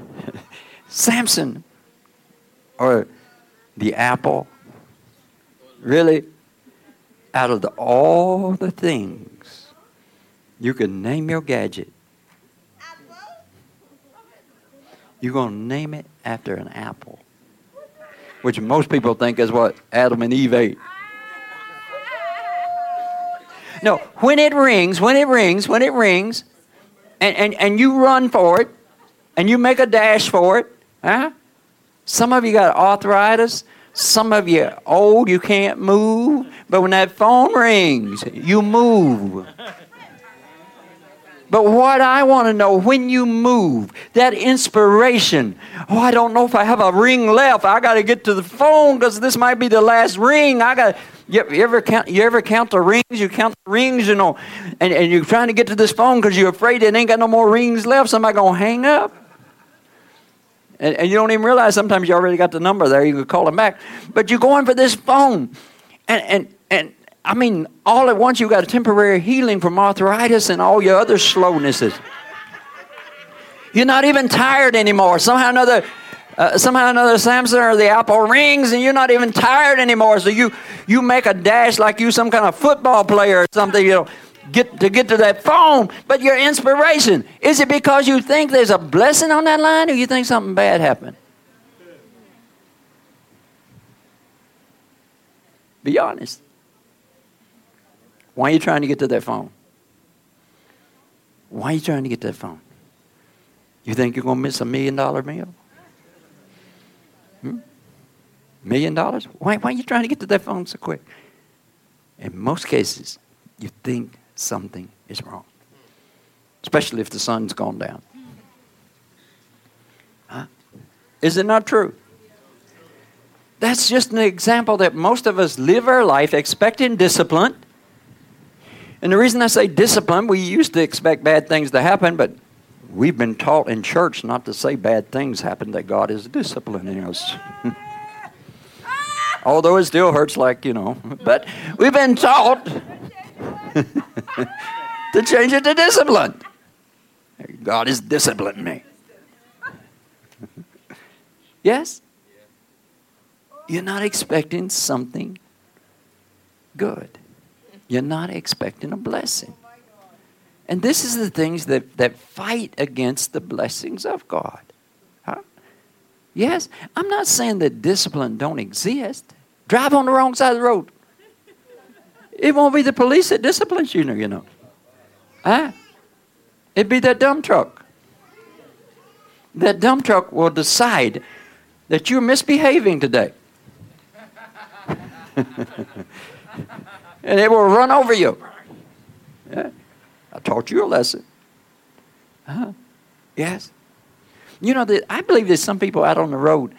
Samson or the apple. Really? Out of the, all the things, you can name your gadget. You're going to name it after an apple, which most people think is what Adam and Eve ate. No, when it rings, when it rings, when it rings, and, and, and you run for it, and you make a dash for it, huh? Some of you got arthritis. Some of you old, you can't move. But when that phone rings, you move. But what I want to know when you move, that inspiration. Oh, I don't know if I have a ring left. I got to get to the phone because this might be the last ring. I got. You, you ever count? You ever count the rings? You count the rings, you know, and, and you're trying to get to this phone because you're afraid it ain't got no more rings left. Somebody gonna hang up. And, and, you don't even realize sometimes you already got the number there. You could call them back. But you're going for this phone. And, and, and I mean, all at once you got a temporary healing from arthritis and all your other slownesses. You're not even tired anymore. Somehow another, uh, somehow another Samson or the apple rings, and you're not even tired anymore. So you you make a dash like you some kind of football player or something. You know, get to get to that phone, but your inspiration is it because you think there's a blessing on that line, or you think something bad happened? Be honest. Why are you trying to get to that phone? Why are you trying to get to that phone? You think you're going to miss a million dollar meal? Hmm? Million dollars? Why, why are you trying to get to that phone so quick? In most cases, you think something is wrong, especially if the sun's gone down. Huh? Is it not true? That's just an example that most of us live our life expecting discipline. And the reason I say discipline, we used to expect bad things to happen, but we've been taught in church not to say bad things happen, that God is disciplining us. Although it still hurts, like, you know. But we've been taught to change it to discipline. God is disciplining me. yes? You're not expecting something good. You're not expecting a blessing. And this is the things that, that fight against the blessings of God. Huh? Yes, I'm not saying that discipline don't exist. Drive on the wrong side of the road. It won't be the police that disciplines you, you know. Huh? It'd be that dump truck. That dump truck will decide that you're misbehaving today. and it will run over you. Yeah. I taught you a lesson. Huh? Yes. You know, that I believe there's some people out on the road,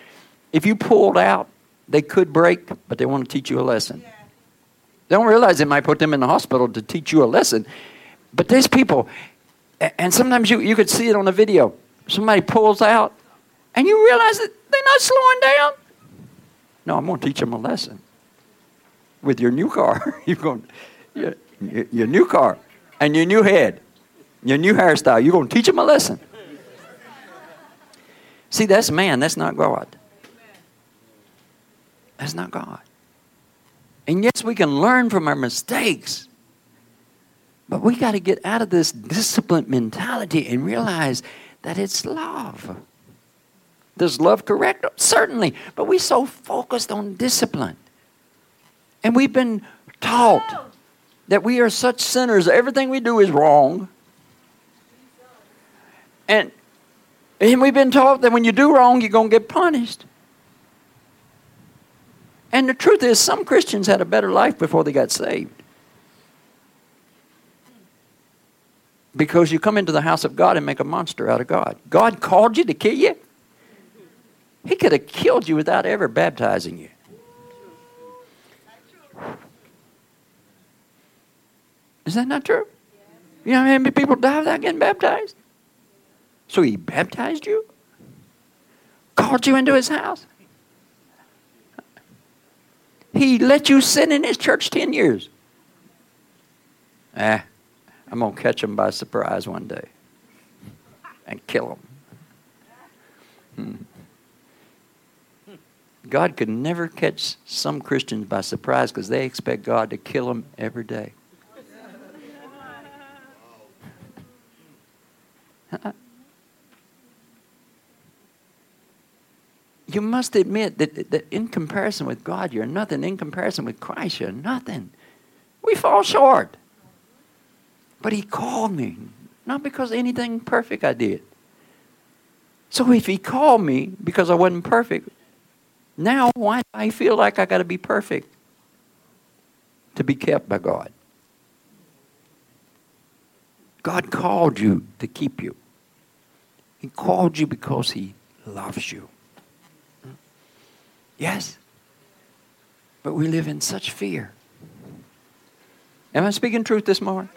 if you pulled out, they could brake, but they want to teach you a lesson. They don't realize it might put them in the hospital to teach you a lesson. But there's people, and sometimes you, you could see it on the video. Somebody pulls out, and you realize that they're not slowing down. No, I'm going to teach them a lesson. With your new car, you're going, your, your new car, and your new head, your new hairstyle, you're going to teach them a lesson. See, that's man, that's not God. That's not God. And yes, we can learn from our mistakes. But we got to get out of this disciplined mentality and realize that it's love. Does love correct? Certainly. But we're so focused on discipline. And we've been taught that we are such sinners, everything we do is wrong. And, and we've been taught that when you do wrong, you're going to get punished. And the truth is, some Christians had a better life before they got saved. Because you come into the house of God and make a monster out of God. God called you to kill you. He could have killed you without ever baptizing you. Is that not true? You know how many people die without getting baptized? So he baptized you? Called you into his house? He let you sit in his church 10 years. Eh, I'm going to catch him by surprise one day and kill him. Hmm. God could never catch some Christians by surprise because they expect God to kill them every day. Uh, you must admit that, that in comparison with God, you're nothing. In comparison with Christ, you're nothing. We fall short. But He called me, not because anything perfect I did. So if He called me because I wasn't perfect, now why do I feel like I got to be perfect to be kept by God? God called you to keep you. He called you because He loves you. Yes. But we live in such fear. Am I speaking truth this morning?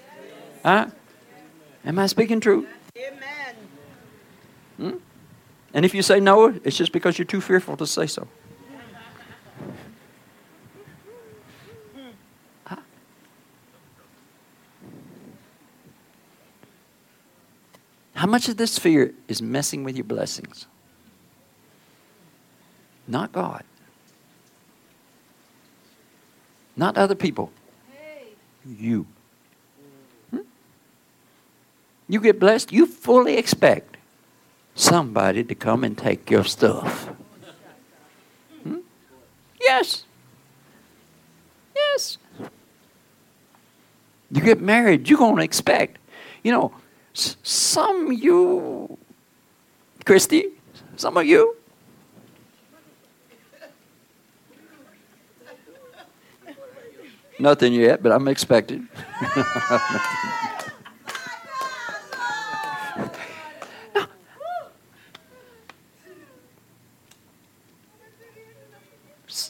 Huh? Am I speaking truth? Amen. Hmm? And if you say no, it's just because you're too fearful to say so. How much of this fear is messing with your blessings? Not God. Not other people. You. Hmm? You get blessed, you fully expect somebody to come and take your stuff. Hmm? Yes. Yes. You get married, you're going to expect. You know, some you, Christy, some of you, Nothing yet, but I'm expecting.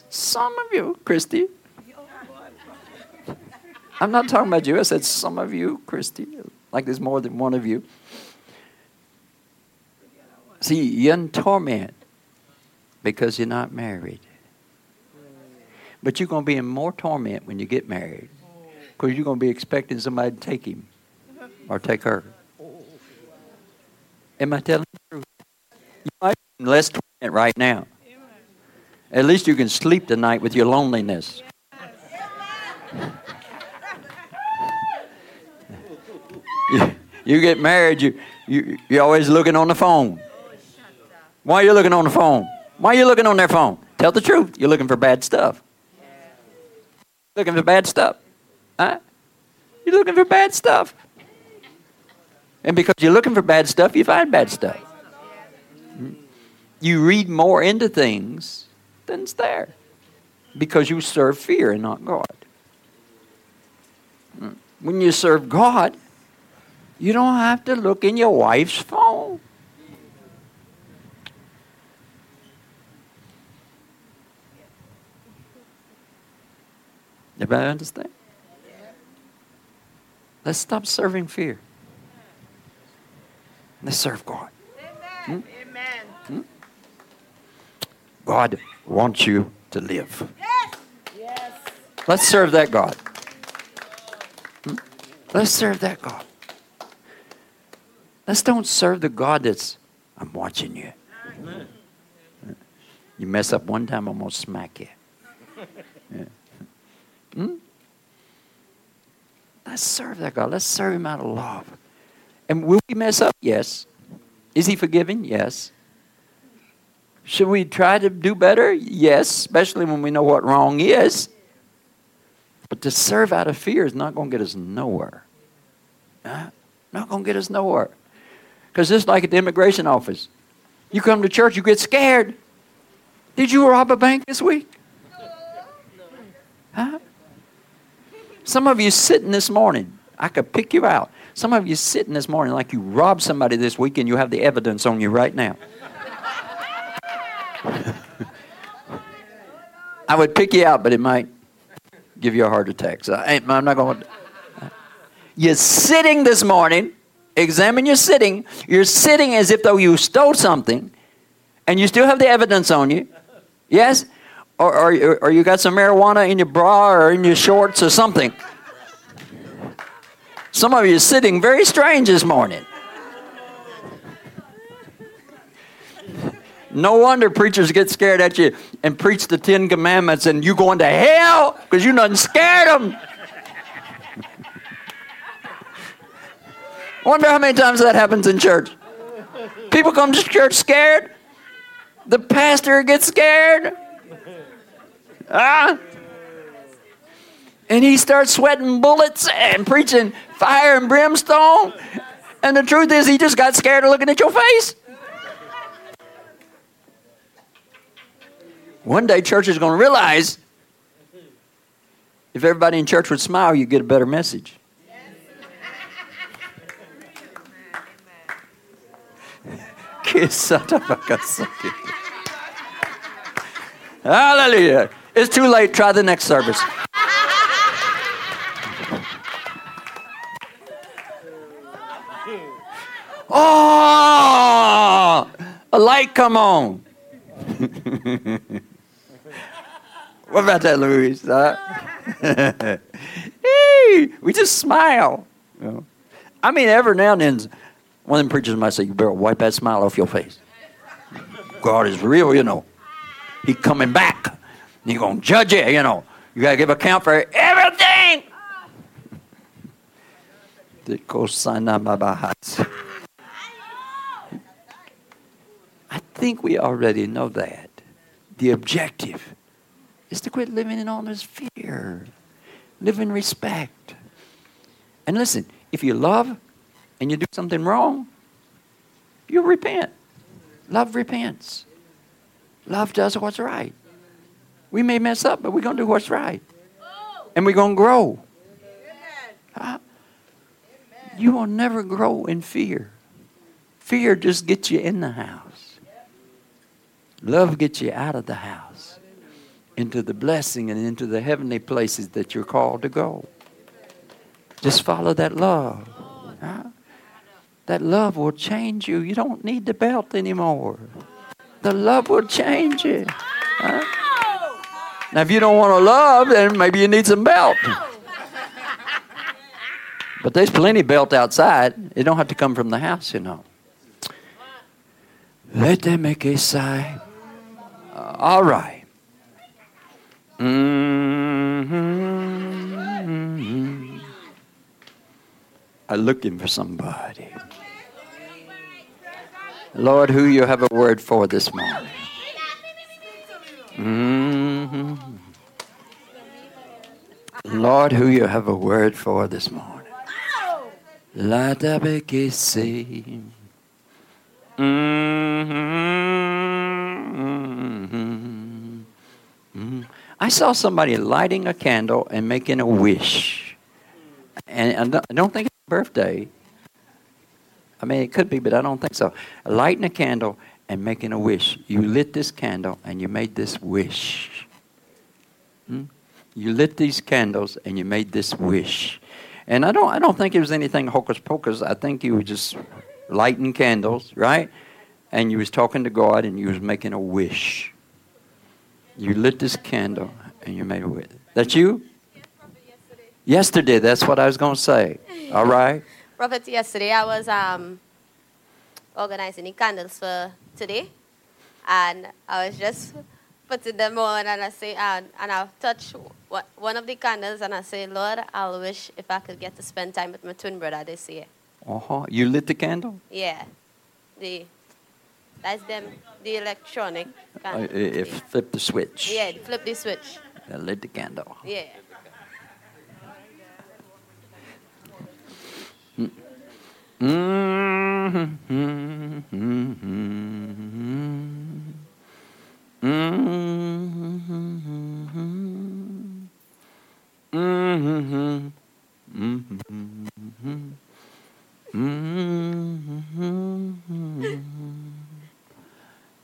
some of you, Christy. I'm not talking about you. I said some of you, Christy. Like there's more than one of you. See, you're in torment because you're not married. But you're going to be in more torment when you get married because you're going to be expecting somebody to take him or take her. Am I telling the truth? You might be in less torment right now. At least you can sleep tonight with your loneliness. you, get married, you, you, you're always looking on the phone. Why are you looking on the phone? Why are you looking on their phone? Tell the truth. You're looking for bad stuff. Looking for bad stuff. Huh? You're looking for bad stuff. And because you're looking for bad stuff, you find bad stuff. You read more into things than's there because you serve fear and not God. Hmm. When you serve God, you don't have to look in your wife's phone. Everybody understand? Let's stop serving fear. Let's serve God. Amen. Hmm? Amen. Hmm? God wants you to live. Yes. Yes. Let's serve that God. Hmm? Let's serve that God. Let's don't serve the God that's, I'm watching you. Amen. You mess up one time, I'm going to smack you. Hmm? Let's serve that God. Let's serve Him out of love. And will we mess up? Yes. Is He forgiving? Yes. Should we try to do better? Yes, especially when we know what wrong is. But to serve out of fear is not going to get us nowhere. Huh? Not going to get us nowhere. Because it's like at the immigration office, you come to church, you get scared. Did you rob a bank this week? Huh? Some of you sitting this morning, I could pick you out. Some of you sitting this morning like you robbed somebody this week and you have the evidence on you right now. I would pick you out, but it might give you a heart attack. So I, am not going to. You're sitting this morning. Examine your sitting. You're sitting as if though you stole something, and you still have the evidence on you. Yes? Or, or, or you got some marijuana in your bra or in your shorts or something. Some of you are sitting very strange this morning. No wonder preachers get scared at you and preach the Ten Commandments and you going to hell because you done scared them. Wonder how many times that happens in church. People come to church scared. The pastor gets scared. Ah. And he starts sweating bullets and preaching fire and brimstone. And the truth is, he just got scared of looking at your face. One day, church is going to realize if everybody in church would smile, you'd get a better message. Hallelujah. It's too late. Try the next service. Oh, a light come on. What about that, Louise? Uh, hey, we just smile. You know. I mean, every now and then, one of them preachers might say, "You better wipe that smile off your face." God is real, you know. He coming back. He gonna judge you, you know. You gotta give account for everything. I think we already know that. The objective is to quit living in all this fear. Live in respect. And listen, if you love and you do something wrong, you repent. Love repents. Love does what's right. We may mess up, but we're going to do what's right. And we're going to grow. Huh? You will never grow in fear. Fear just gets you in the house. Love gets you out of the house into the blessing and into the heavenly places that you're called to go. Just follow that love. Huh? That love will change you. You don't need the belt anymore. The love will change you. Huh? Now, if you don't want to love, then maybe you need some belt. But there's plenty belt outside. It don't have to come from the house, you know. Let them make a sigh. Uh, all right. Mm-hmm. I'm looking for somebody. Lord, who you have a word for this morning. Mm-hmm. Lord, who you have a word for this morning. Mm-hmm. Mm-hmm. I saw somebody lighting a candle and making a wish. And I don't think birthday. I mean, it could be, but I don't think so. Lighting a candle and making a wish. You lit this candle and you made this wish. Hmm? You lit these candles and you made this wish. And I don't, I don't think it was anything hocus pocus. I think you were just lighting candles, right? And you was talking to God and you was making a wish. You lit this candle and you made a wish. That's you? Yesterday. That's what I was going to say. All right. Prophet, yesterday I was um, organizing the candles for today, and I was just putting them on and I say, uh, and I'll touch one of the candles and I say, Lord, I'll wish if I could get to spend time with my twin brother this year. Uh-huh. You lit the candle? Yeah. The, that's them, the electronic Uh, candle. if flip the switch. yeah, flip the switch. I lit the candle. Yeah.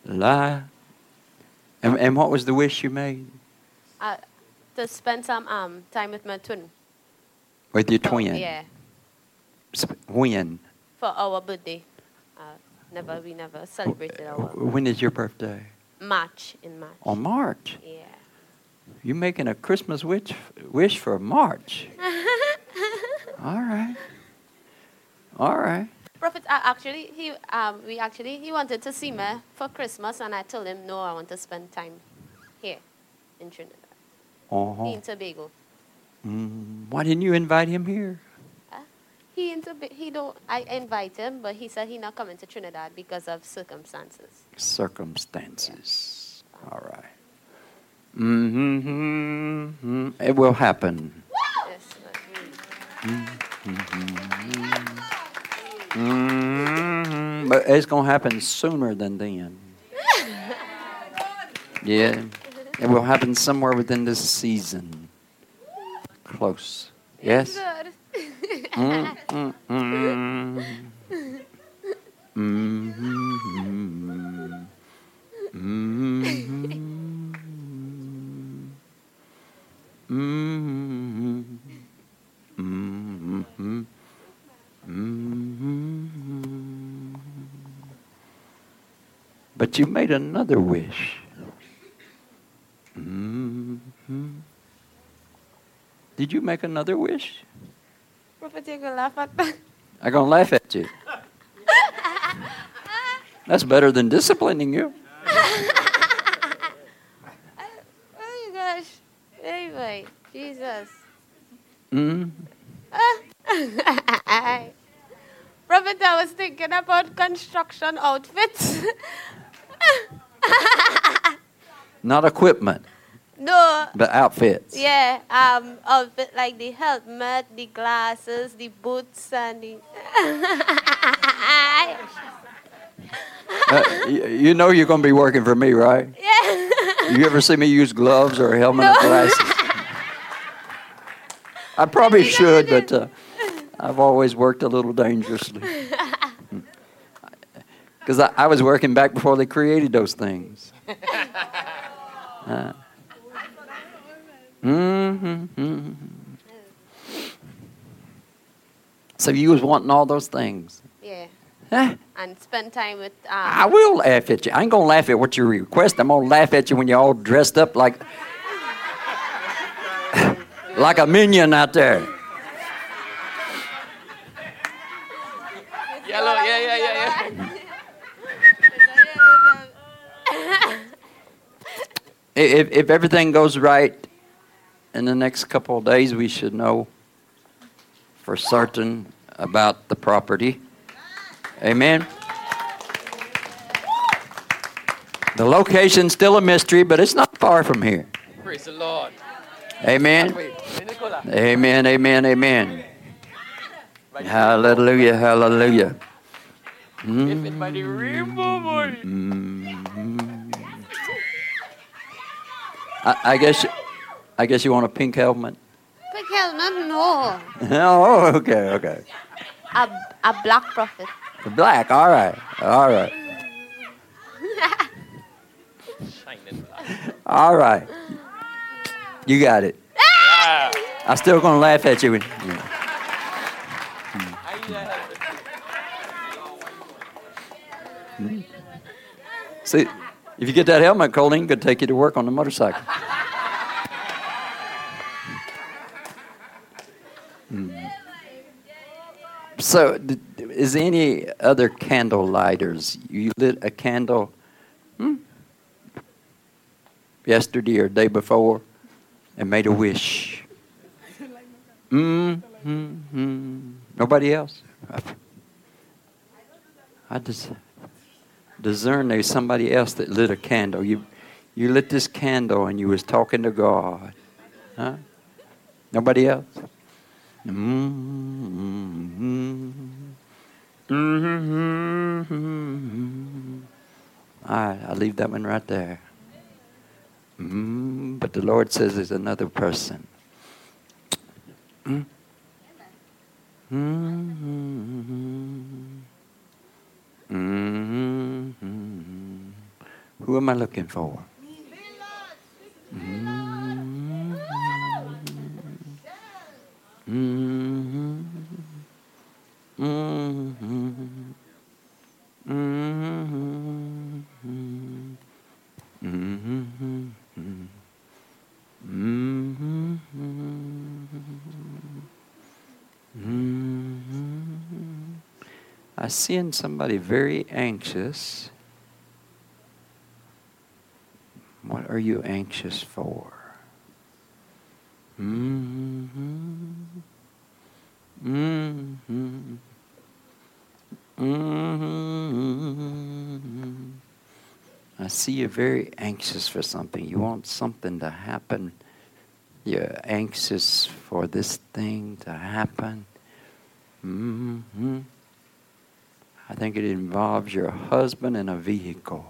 La. And, and what was the wish you made Uh, to spend some um, time with my twin. with your twin? Yeah. Sp- When? For our birthday. Uh, never, we never celebrated our When is your birthday? March in March. On March. Yeah. You making a Christmas wish wish for March? All right. All right. Prophet, uh, actually, he, um, we actually, he wanted to see me for Christmas, and I told him, no, I want to spend time here in Trinidad, Uh-huh. in Tobago. Mm, why didn't you invite him here? He in Tobago, he don't, I invite him, but he said he not coming to Trinidad because of circumstances. Circumstances. All right. Mm-hmm. It will happen. Yes, but we- hmm But it's going to happen sooner than then. Yeah. It will happen somewhere within this season. Close. Yes? But you made another wish. Mhm. Did you make another wish? Prophet, you gonna laugh at that? I'm going to laugh at you. That's better than disciplining you. Oh my gosh. Anyway, Jesus. Mm. Prophet, I was thinking about construction outfits. Not equipment, no, but outfits. yeah, um, outfit like the helmet, the glasses, the boots, and the. Uh, y- you know you're going to be working for me, right? yeah. You ever see me use gloves or a helmet No. or glasses? I probably should, but uh, I've always worked a little dangerously. Because I, I was working back before they created those things. Uh, mhm, mhm. So you was wanting all those things. yeah, Huh? and spend time with. Um, I will laugh at you. I ain't gonna laugh at what you request. I'm gonna laugh at you when you're all dressed up like like a minion out there. Yellow, yeah, yeah, yeah, yeah. If if everything goes right in the next couple of days, we should know for certain about the property. Amen. The location's still a mystery, but it's not far from here. Praise the Lord. Amen. Amen, amen, amen. Hallelujah, hallelujah. If it by the rainbow, boy. Mm-hmm. I, I guess I guess you want a pink helmet. Pink helmet, no. oh, okay, okay. A, a black prophet. Black, all right, all right. all right. You got it. Yeah. I'm still gonna laugh at you. When, yeah. I, uh, See, if you get that helmet, Colleen could take you to work on the motorcycle. So, is any other candle lighters? You lit a candle. Hmm? yesterday or day before and made a wish? Mm-hmm. Nobody else? I just discern there's somebody else that lit a candle. You, you lit this candle and you was talking to God. Huh? Nobody else? Mm-hmm. Mm-hmm. All right, I'll leave that one right there. Mm, but the Lord says there's another person. Mm. Mm-hmm. Mm-hmm. Who am I looking for? Mm-hmm. Mm-hmm. Mm-hmm. Mm-hmm. Mm-hmm. Mm-hmm. I see in somebody very anxious. What are you anxious for? Mm-hmm. Mm-hmm. Mm-hmm. I see you're very anxious for something. You want something to happen. You're anxious for this thing to happen. Mm-hmm. I think it involves your husband and a vehicle.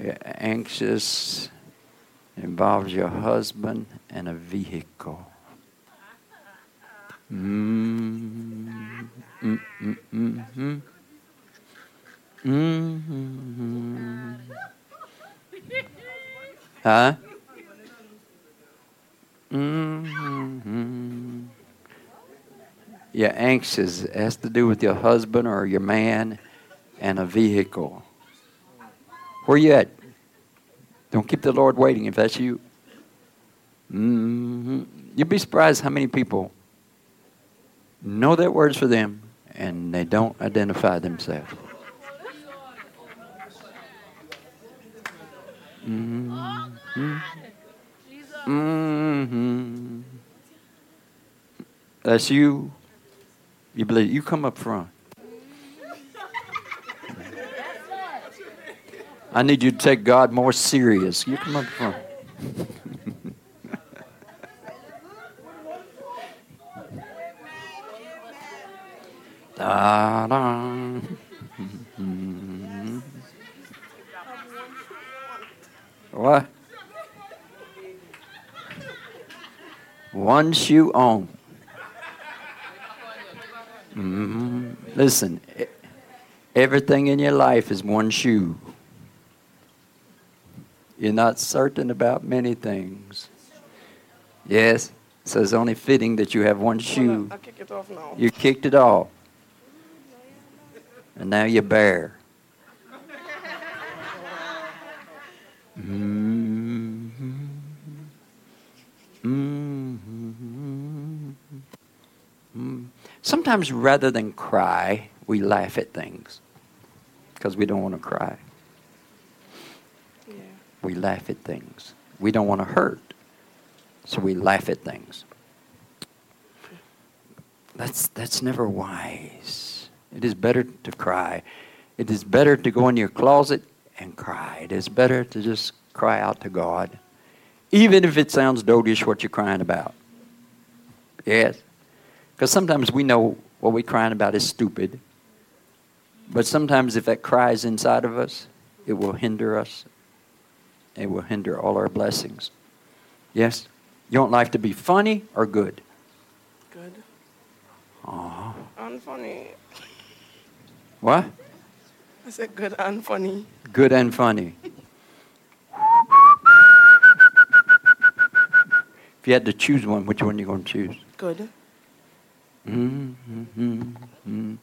You're anxious it involves your husband and a vehicle. Mm-hmm. Mm-hmm. Mm-hmm. Huh? Mm-hmm. You're anxious. It has to do with your husband or your man and a vehicle. Where you at? Don't keep the Lord waiting if that's you. Mm-hmm. You'd be surprised how many people know that word's for them and they don't identify themselves. Mm-hmm. Mm-hmm. That's you. You believe you come up front. I need you to take God more serious. You come up front. da, da. what? One shoe on. Mm-hmm. Listen, everything in your life is one shoe. You're not certain about many things. Yes, so it's only fitting that you have one shoe. I kick it off now. You kicked it off. And now you're bare. Mm-hmm. Mm-hmm. Sometimes rather than cry, we laugh at things because we don't want to cry. We laugh at things. We don't want to hurt, so we laugh at things. That's, that's never wise. It is better to cry. It is better to go in your closet and cry. It is better to just cry out to God, even if it sounds dotish what you're crying about. Yes? Because sometimes we know what we're crying about is stupid. But sometimes if that cries inside of us, it will hinder us. It will hinder all our blessings. Yes? You want life to be funny or good? Good. Aw. And funny. What? I said good and funny. Good and funny. If you had to choose one, which one are you going to choose? Good. Mm-hmm.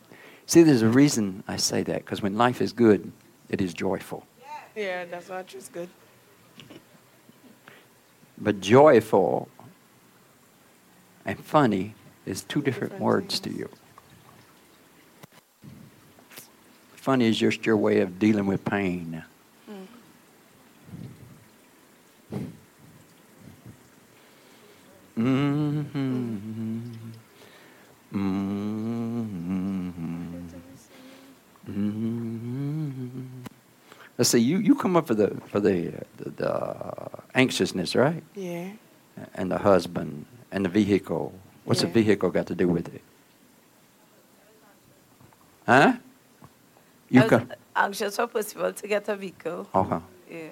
See, there's a reason I say that, because when life is good, it is joyful. Yeah, that's why I choose good. But joyful and funny is two different words to you. Funny is just your way of dealing with pain. Mm-hmm. Mm-hmm. Let's see. You, you come up for the for the, uh, the, the anxiousness, right? Yeah. And the husband and the vehicle. What's the vehicle got to do with it? Huh? You I was come. anxious for possible to get a vehicle. Uh huh. Yeah.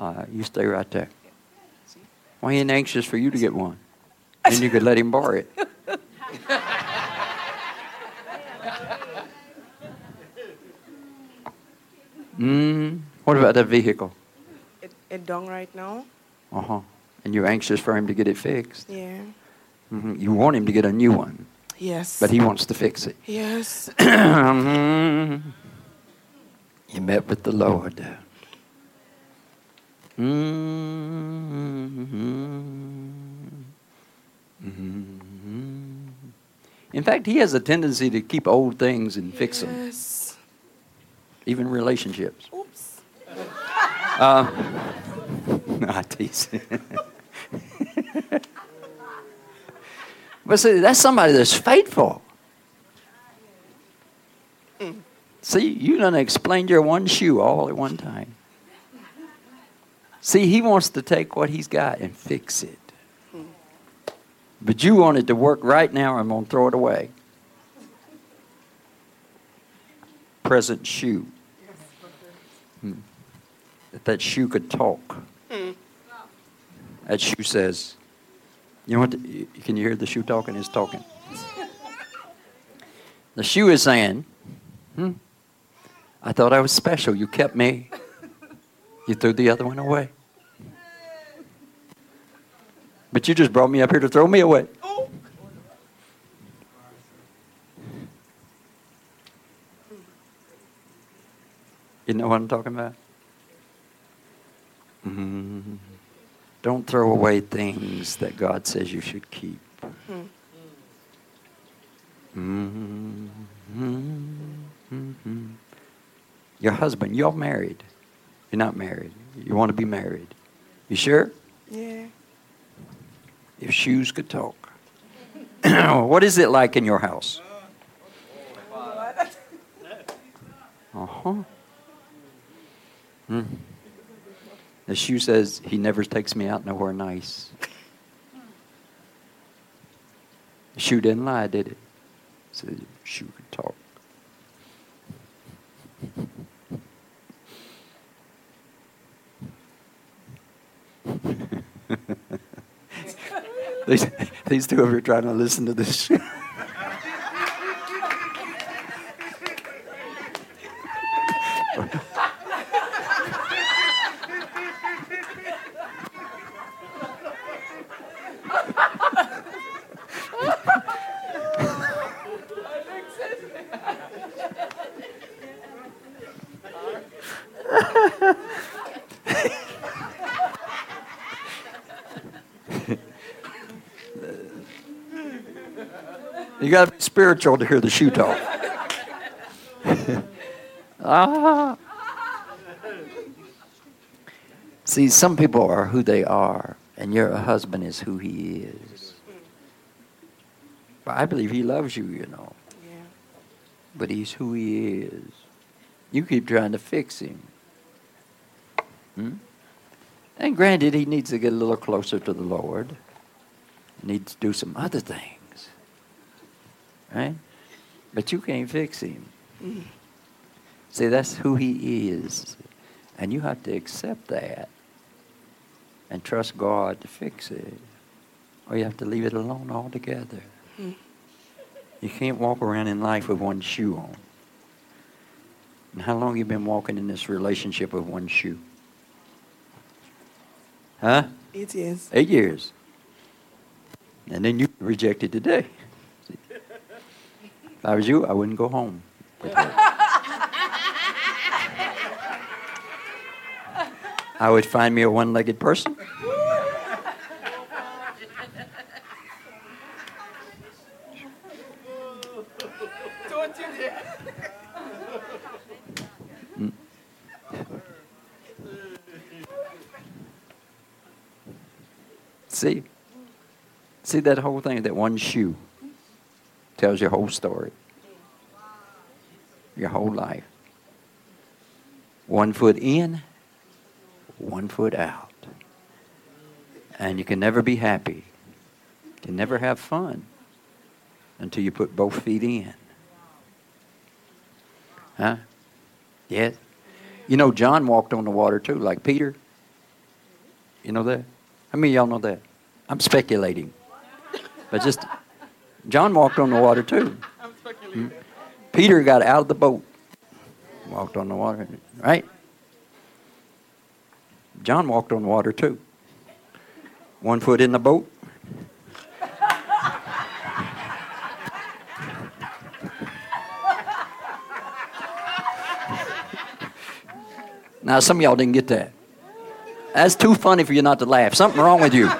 Right, you stay right there. Why ain't anxious for you to get one? Then you could let him borrow it. Mm, what about that vehicle? It, it done right now. Uh huh. And you're anxious for him to get it fixed. Yeah. hmm You want him to get a new one, Yes. but he wants to fix it. Yes. Mhm. you met with the Lord. Mhm. Mhm. In fact, he has a tendency to keep old things and fix them, Yes. Even relationships. Oops. Uh, I tease. but see, that's somebody that's faithful. See, you done explained your one shoe all at one time. See, he wants to take what he's got and fix it. But you want it to work right now, I'm going to throw it away. Present shoe. That shoe could talk. That shoe says, you know what? Can you hear the shoe talking? It's talking. The shoe is saying, hmm, I thought I was special. You kept me. You threw the other one away. But you just brought me up here to throw me away. You know what I'm talking about? Mhm. Don't throw away things that God says you should keep. Mhm. Mhm. Your husband, you're married. You're not married. You want to be married. You sure? Yeah. If shoes could talk. what is it like in your house? Uh huh. Hmm. The shoe says he never takes me out nowhere nice. Shoe didn't lie, did it? Said shoe could talk. these, these two of you are trying to listen to this. You got to be spiritual to hear the shoe talk. ah. See, some people are who they are, and your husband is who he is. But I believe he loves you, you know. Yeah. But he's who he is. You keep trying to fix him. Hmm? And granted, he needs to get a little closer to the Lord. He Needs to do some other things. Right? But you can't fix him. See, that's who he is. And you have to accept that and trust God to fix it. Or you have to leave it alone altogether. You can't walk around in life with one shoe on. And how long you been walking in this relationship with one shoe? Huh? Eight years. Eight years. And then you rejected today. See? If I was you, I wouldn't go home. with that. I would find me a one legged person. Don't you dare. See? See that whole thing, that one shoe. Tells your whole story, your whole life. One foot in, one foot out. And you can never be happy, you can never have fun until you put both feet in. Huh? Yes. You know, John walked on the water too, like Peter. You know that? How many y'all know that? I'm speculating. But just, John walked on the water too. I'm. Peter got out of the boat, walked on the water, right? John walked on the water too. One foot in the boat. Now, some of y'all didn't get that. That's too funny for you not to laugh. Something wrong with you.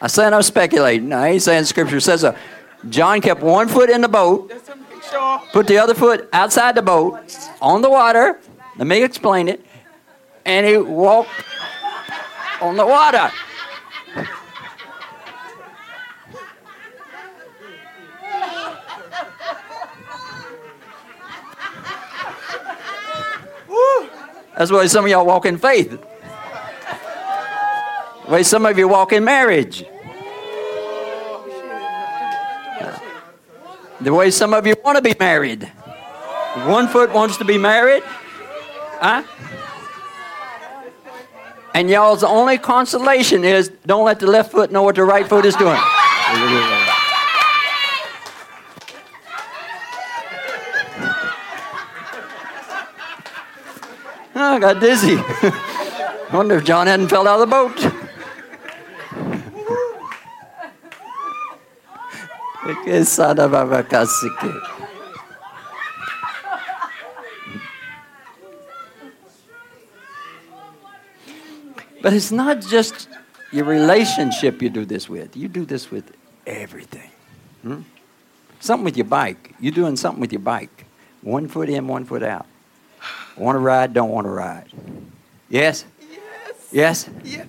I said I'm speculating. I ain't saying scripture says so. John kept one foot in the boat, put the other foot outside the boat on the water. Let me explain it. And he walked on the water. That's why some of y'all walk in faith. Way some of you walk in marriage. The way some of you want to be married. One foot wants to be married. Huh? And y'all's only consolation is don't let the left foot know what the right foot is doing. Oh, I got dizzy. I wonder if John hadn't fell out of the boat. Que sada babakasike. But it's not just your relationship you do this with. You do this with everything. Hmm? Something with your bike. You're doing something with your bike. One foot in, one foot out. Want to ride, don't want to ride. Yes? Yes. Yes? Yes.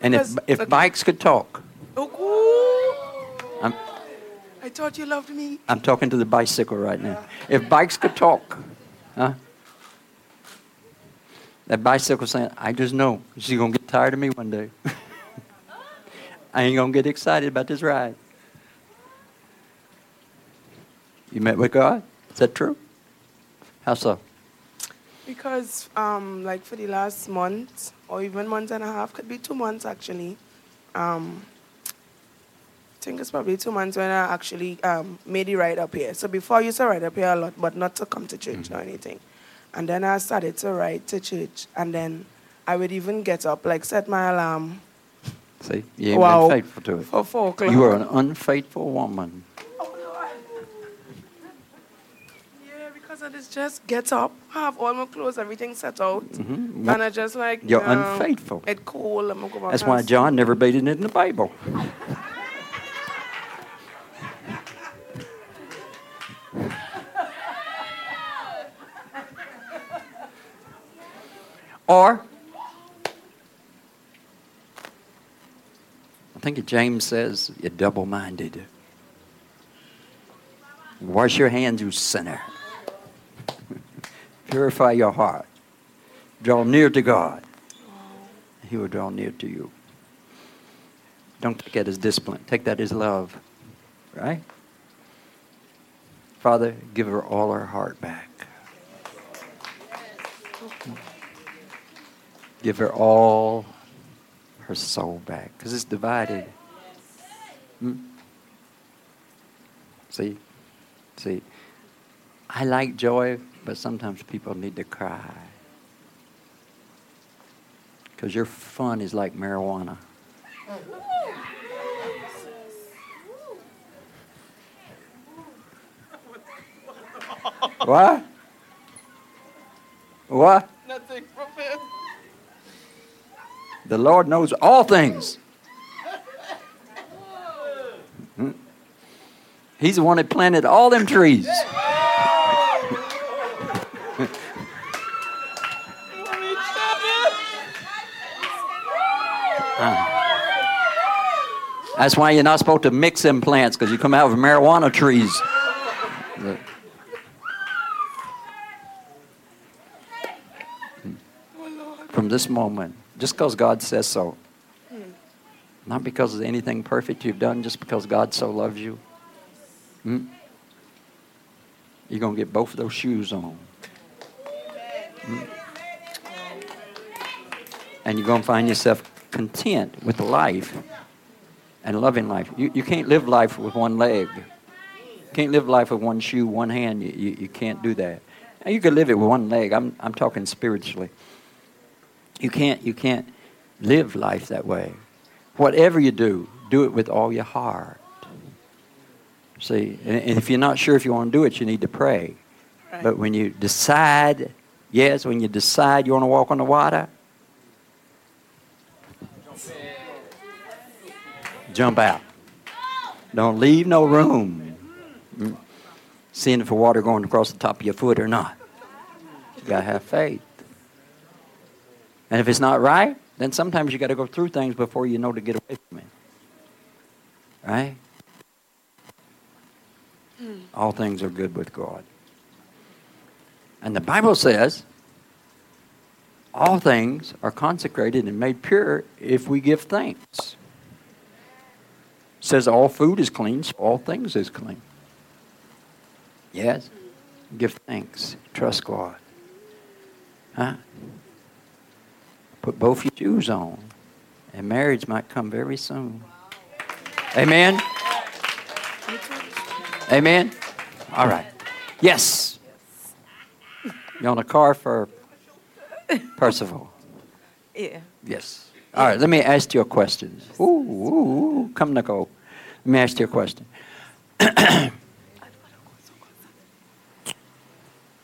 And if, if bikes could talk, I'm, I thought you loved me. I'm talking to the bicycle right now. If bikes could talk, huh? That bicycle saying, I just know she's going to get tired of me one day. I ain't going to get excited about this ride. You met with God? Is that true? How so? Because, um, like for the last month, or even month and a half, could be two months actually. Um, think it's probably two months when I actually um, made the ride up here. So before I used to ride up here a lot, but not to come to church or anything. And then I started to ride to church, and then I would even get up, like set my alarm See? You Wow. faithful to it. for four o'clock. You are an unfaithful woman. Yeah, because I just just get up, have all my clothes, everything set out, Mhm. and I just like You're um, unfaithful. It cool. I'm gonna go That's why John never beat it in the Bible. Or, I think James says, you're double minded. Wash your hands, you sinner. Purify your heart. Draw near to God. He will draw near to you. Don't take that as discipline. Take that as love. Right? Father, give her all her heart back. Give her all her soul back. Because it's divided. Hmm? See? See? I like joy, but sometimes people need to cry. Because your fun is like marijuana. What? What? Nothing, prophet. The Lord knows all things. Hmm? He's the one that planted all them trees. That's why you're not supposed to mix them plants because you come out of marijuana trees. From this moment, just because God says so, not because of anything perfect you've done, just because God so loves you, hmm, you're going to get both of those shoes on. Hmm. And you're going to find yourself content with life and loving life. You, you can't live life with one leg. You can't live life with one shoe, one hand. You, you, you can't do that. Now, you can live it with one leg. I'm, I'm talking spiritually. You can't, you can't live life that way. Whatever you do, do it with all your heart. See, and, if you're not sure if you want to do it, you need to pray. Right. But when you decide, yes, when you decide you want to walk on the water, jump out. Don't leave no room. Mm. Seeing if the water going across the top of your foot or not. You gotta have faith. And if it's not right, then sometimes you got to go through things before you know to get away from it. Right? Hmm. All things are good with God. And the Bible says all things are consecrated and made pure if we give thanks. It says all food is clean, so all things is clean. Yes? Give thanks. Trust God. Huh? Put both your shoes on. And marriage might come very soon. Amen? Amen? All right. Yes. You on a car for Percival? Yeah. Yes. All right, let me ask you a question. Ooh, ooh, ooh. come Nicole. Let me ask you a question.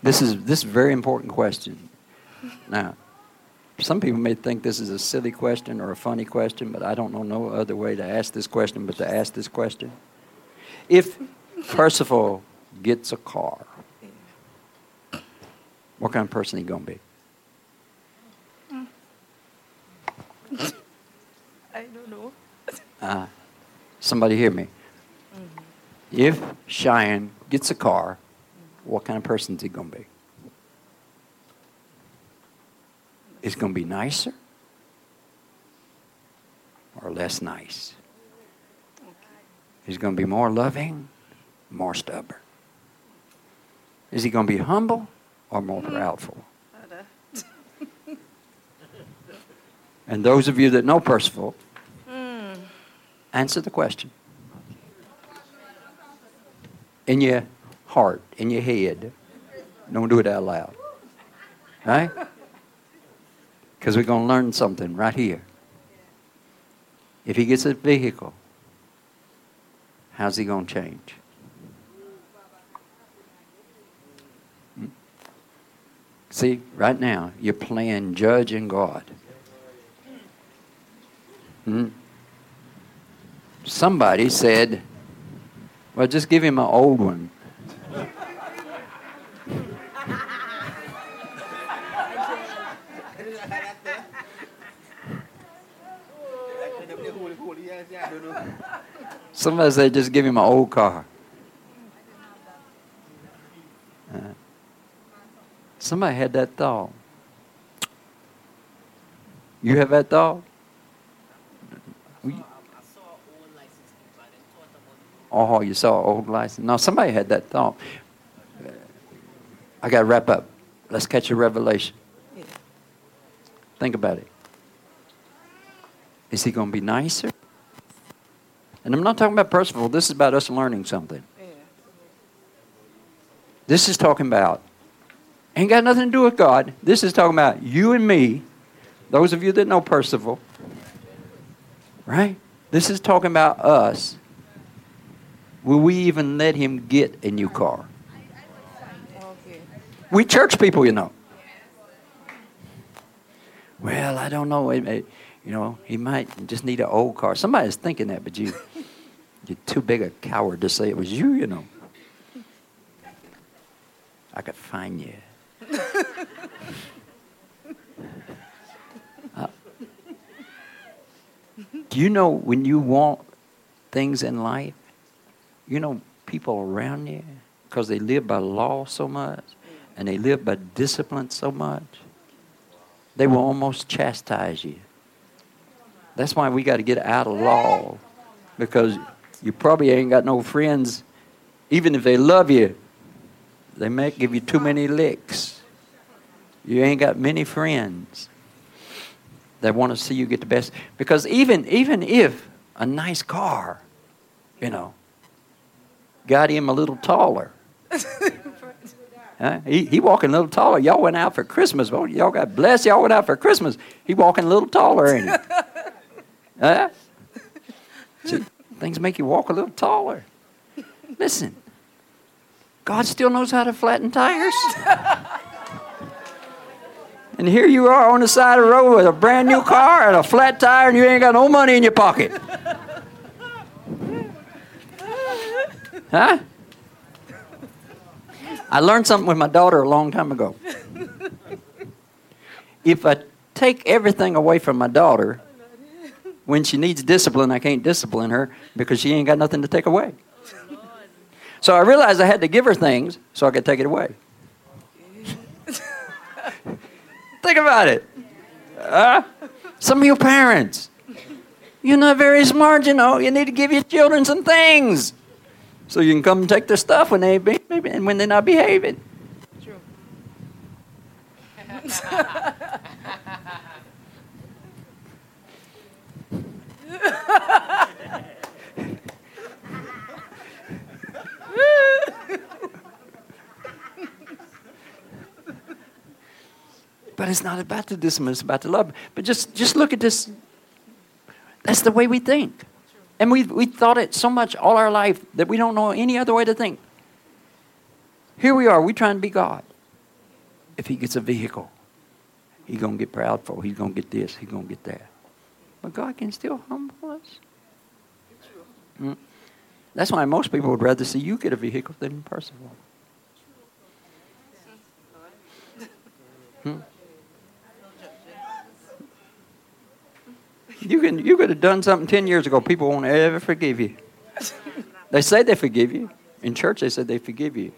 this is this is a very important question. Now, some people may think this is a silly question or a funny question, but I don't know no other way to ask this question but to ask this question. If Percival gets a car, what kind of person he gonna be? I don't know. Uh, somebody hear me. If Cheyenne gets a car, what kind of person is he going to be? Is going to be nicer or less nice? Is he going to be more loving, more stubborn? Is he going to be humble or more proudful? And those of you that know Percival, hmm. answer the question. In your heart, in your head. Don't do it out loud. Right? Because we're going to learn something right here. If he gets a vehicle, how's he going to change? See, right now, you're playing judge and God. Hmm? Somebody said, well, just give him an old one. Somebody said, just give him an old car. Uh, somebody had that thought. You have that thought? Oh, you saw old license. No, somebody had that thought. I got to wrap up. Let's catch a revelation. Think about it. Is he going to be nicer? And I'm not talking about Percival. This is about us learning something. This is talking about, ain't got nothing to do with God. This is talking about you and me, those of you that know Percival, right? This is talking about us. Will we even let him get a new car? We church people, you know. Well, I don't know. It- it- you know, he might just need an old car. Somebody's thinking that, but you, you're too big a coward to say it was you, you know. I could find you. Uh, do you know when you want things in life, you know, people around you, because they live by law so much and they live by discipline so much, they will almost chastise you. That's why we got to get out of law because you probably ain't got no friends, even if they love you, they might give you too many licks. You ain't got many friends that want to see you get the best. Because even even if a nice car, you know, got him a little taller. Huh? He, he walking a little taller. Y'all went out for Christmas. Y'all got blessed. Y'all went out for Christmas. He walking a little taller, ain't he? Huh? Things make you walk a little taller. Listen, God still knows how to flatten tires. and here you are on the side of the road with a brand new car and a flat tire, and you ain't got no money in your pocket. Huh? I learned something with my daughter a long time ago. If I take everything away from my daughter, when she needs discipline, I can't discipline her because she ain't got nothing to take away. So I realized I had to give her things so I could take it away. Think about it. Uh, some of you parents, you're not very smart, you know. You need to give your children some things so you can come and take their stuff when they be, and when they're not behaving. True. But it's not about the discipline, it's about the love. But just, just look at this. That's the way we think. And we've, we thought it so much all our life that we don't know any other way to think. Here we are, we trying to be God. If he gets a vehicle, he's going to get proud for. He's going to get this, he's going to get that. But God can still humble us. Mm. That's why most people would rather see you get a vehicle than Percival. Hmm? You can you could have done something ten years ago. People won't ever forgive you. They say they forgive you. In church they said they forgive you.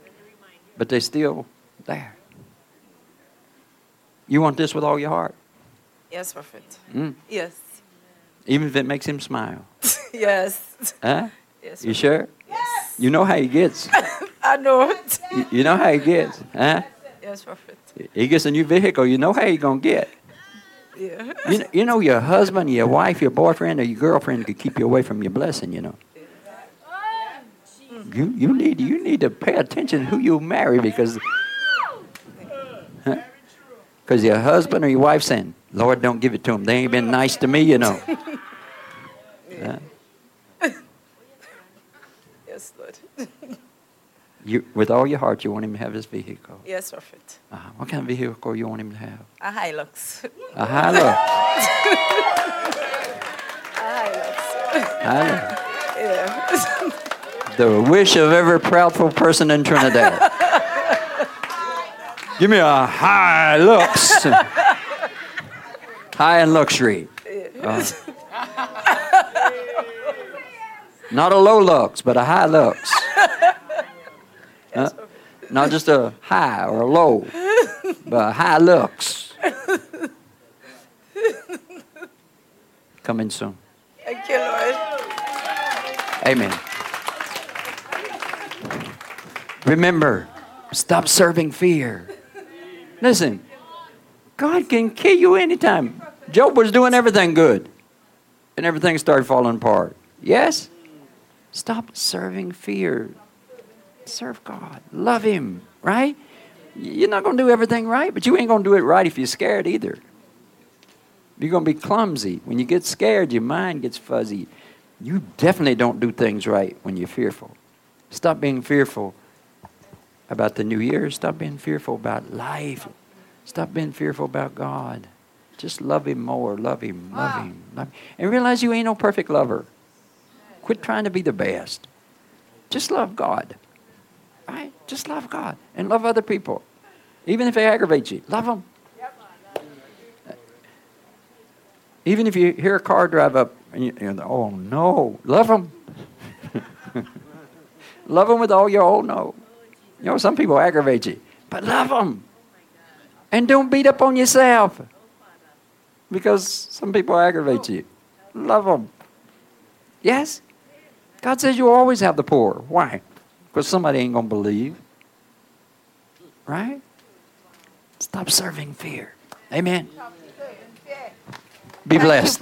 But they're still there. You want this with all your heart. Yes, perfect. Mm. Yes. Even if it makes him smile. yes. Huh? Yes. You sure? Yes. You know how he gets. I know it. You- You know how he gets. Huh? Yes, Prophet. He gets a new vehicle. You know how he gonna get. Yeah. You know, you know your husband, your wife, your boyfriend, or your girlfriend could keep you away from your blessing. You know. You you need you need to pay attention to who you marry because because your husband or your wife saying, "Lord, don't give it to them. They ain't been nice to me." You know. Huh? Yes, Lord. You, with all your heart, you want him to have his vehicle. Yes, Prophet. Uh, what kind of vehicle you want him to have? A Hilux. A Hilux. A Hilux. Hilux. Yeah. The wish of every proudful person in Trinidad. Give me a high looks. High in luxury. Uh, not a low lux, but a high lux. Uh, not just a high or a low, but a high looks. Coming soon. Thank you, Lord. Amen. Remember, stop serving fear. Listen, God can kill you anytime. Job was doing everything good, and everything started falling apart. Yes? Stop serving fear. Serve God. Love Him, right? You're not going to do everything right, but you ain't going to do it right if you're scared either. You're going to be clumsy. When you get scared, your mind gets fuzzy. You definitely don't do things right when you're fearful. Stop being fearful about the new year. Stop being fearful about life. Stop being fearful about God. Just love Him more. Love Him. Love Him. Love him. And realize you ain't no perfect lover. Quit trying to be the best. Just love God. Right? Just love God and love other people. Even if they aggravate you, love them. Even if you hear a car drive up and you, you're, oh no, love them. love them with all your whole no. You know, some people aggravate you, but love them. And don't beat up on yourself because some people aggravate you. Love them. Yes? God says you always have the poor. Why? Because somebody ain't going to believe. Right? Stop serving fear. Amen. Be blessed.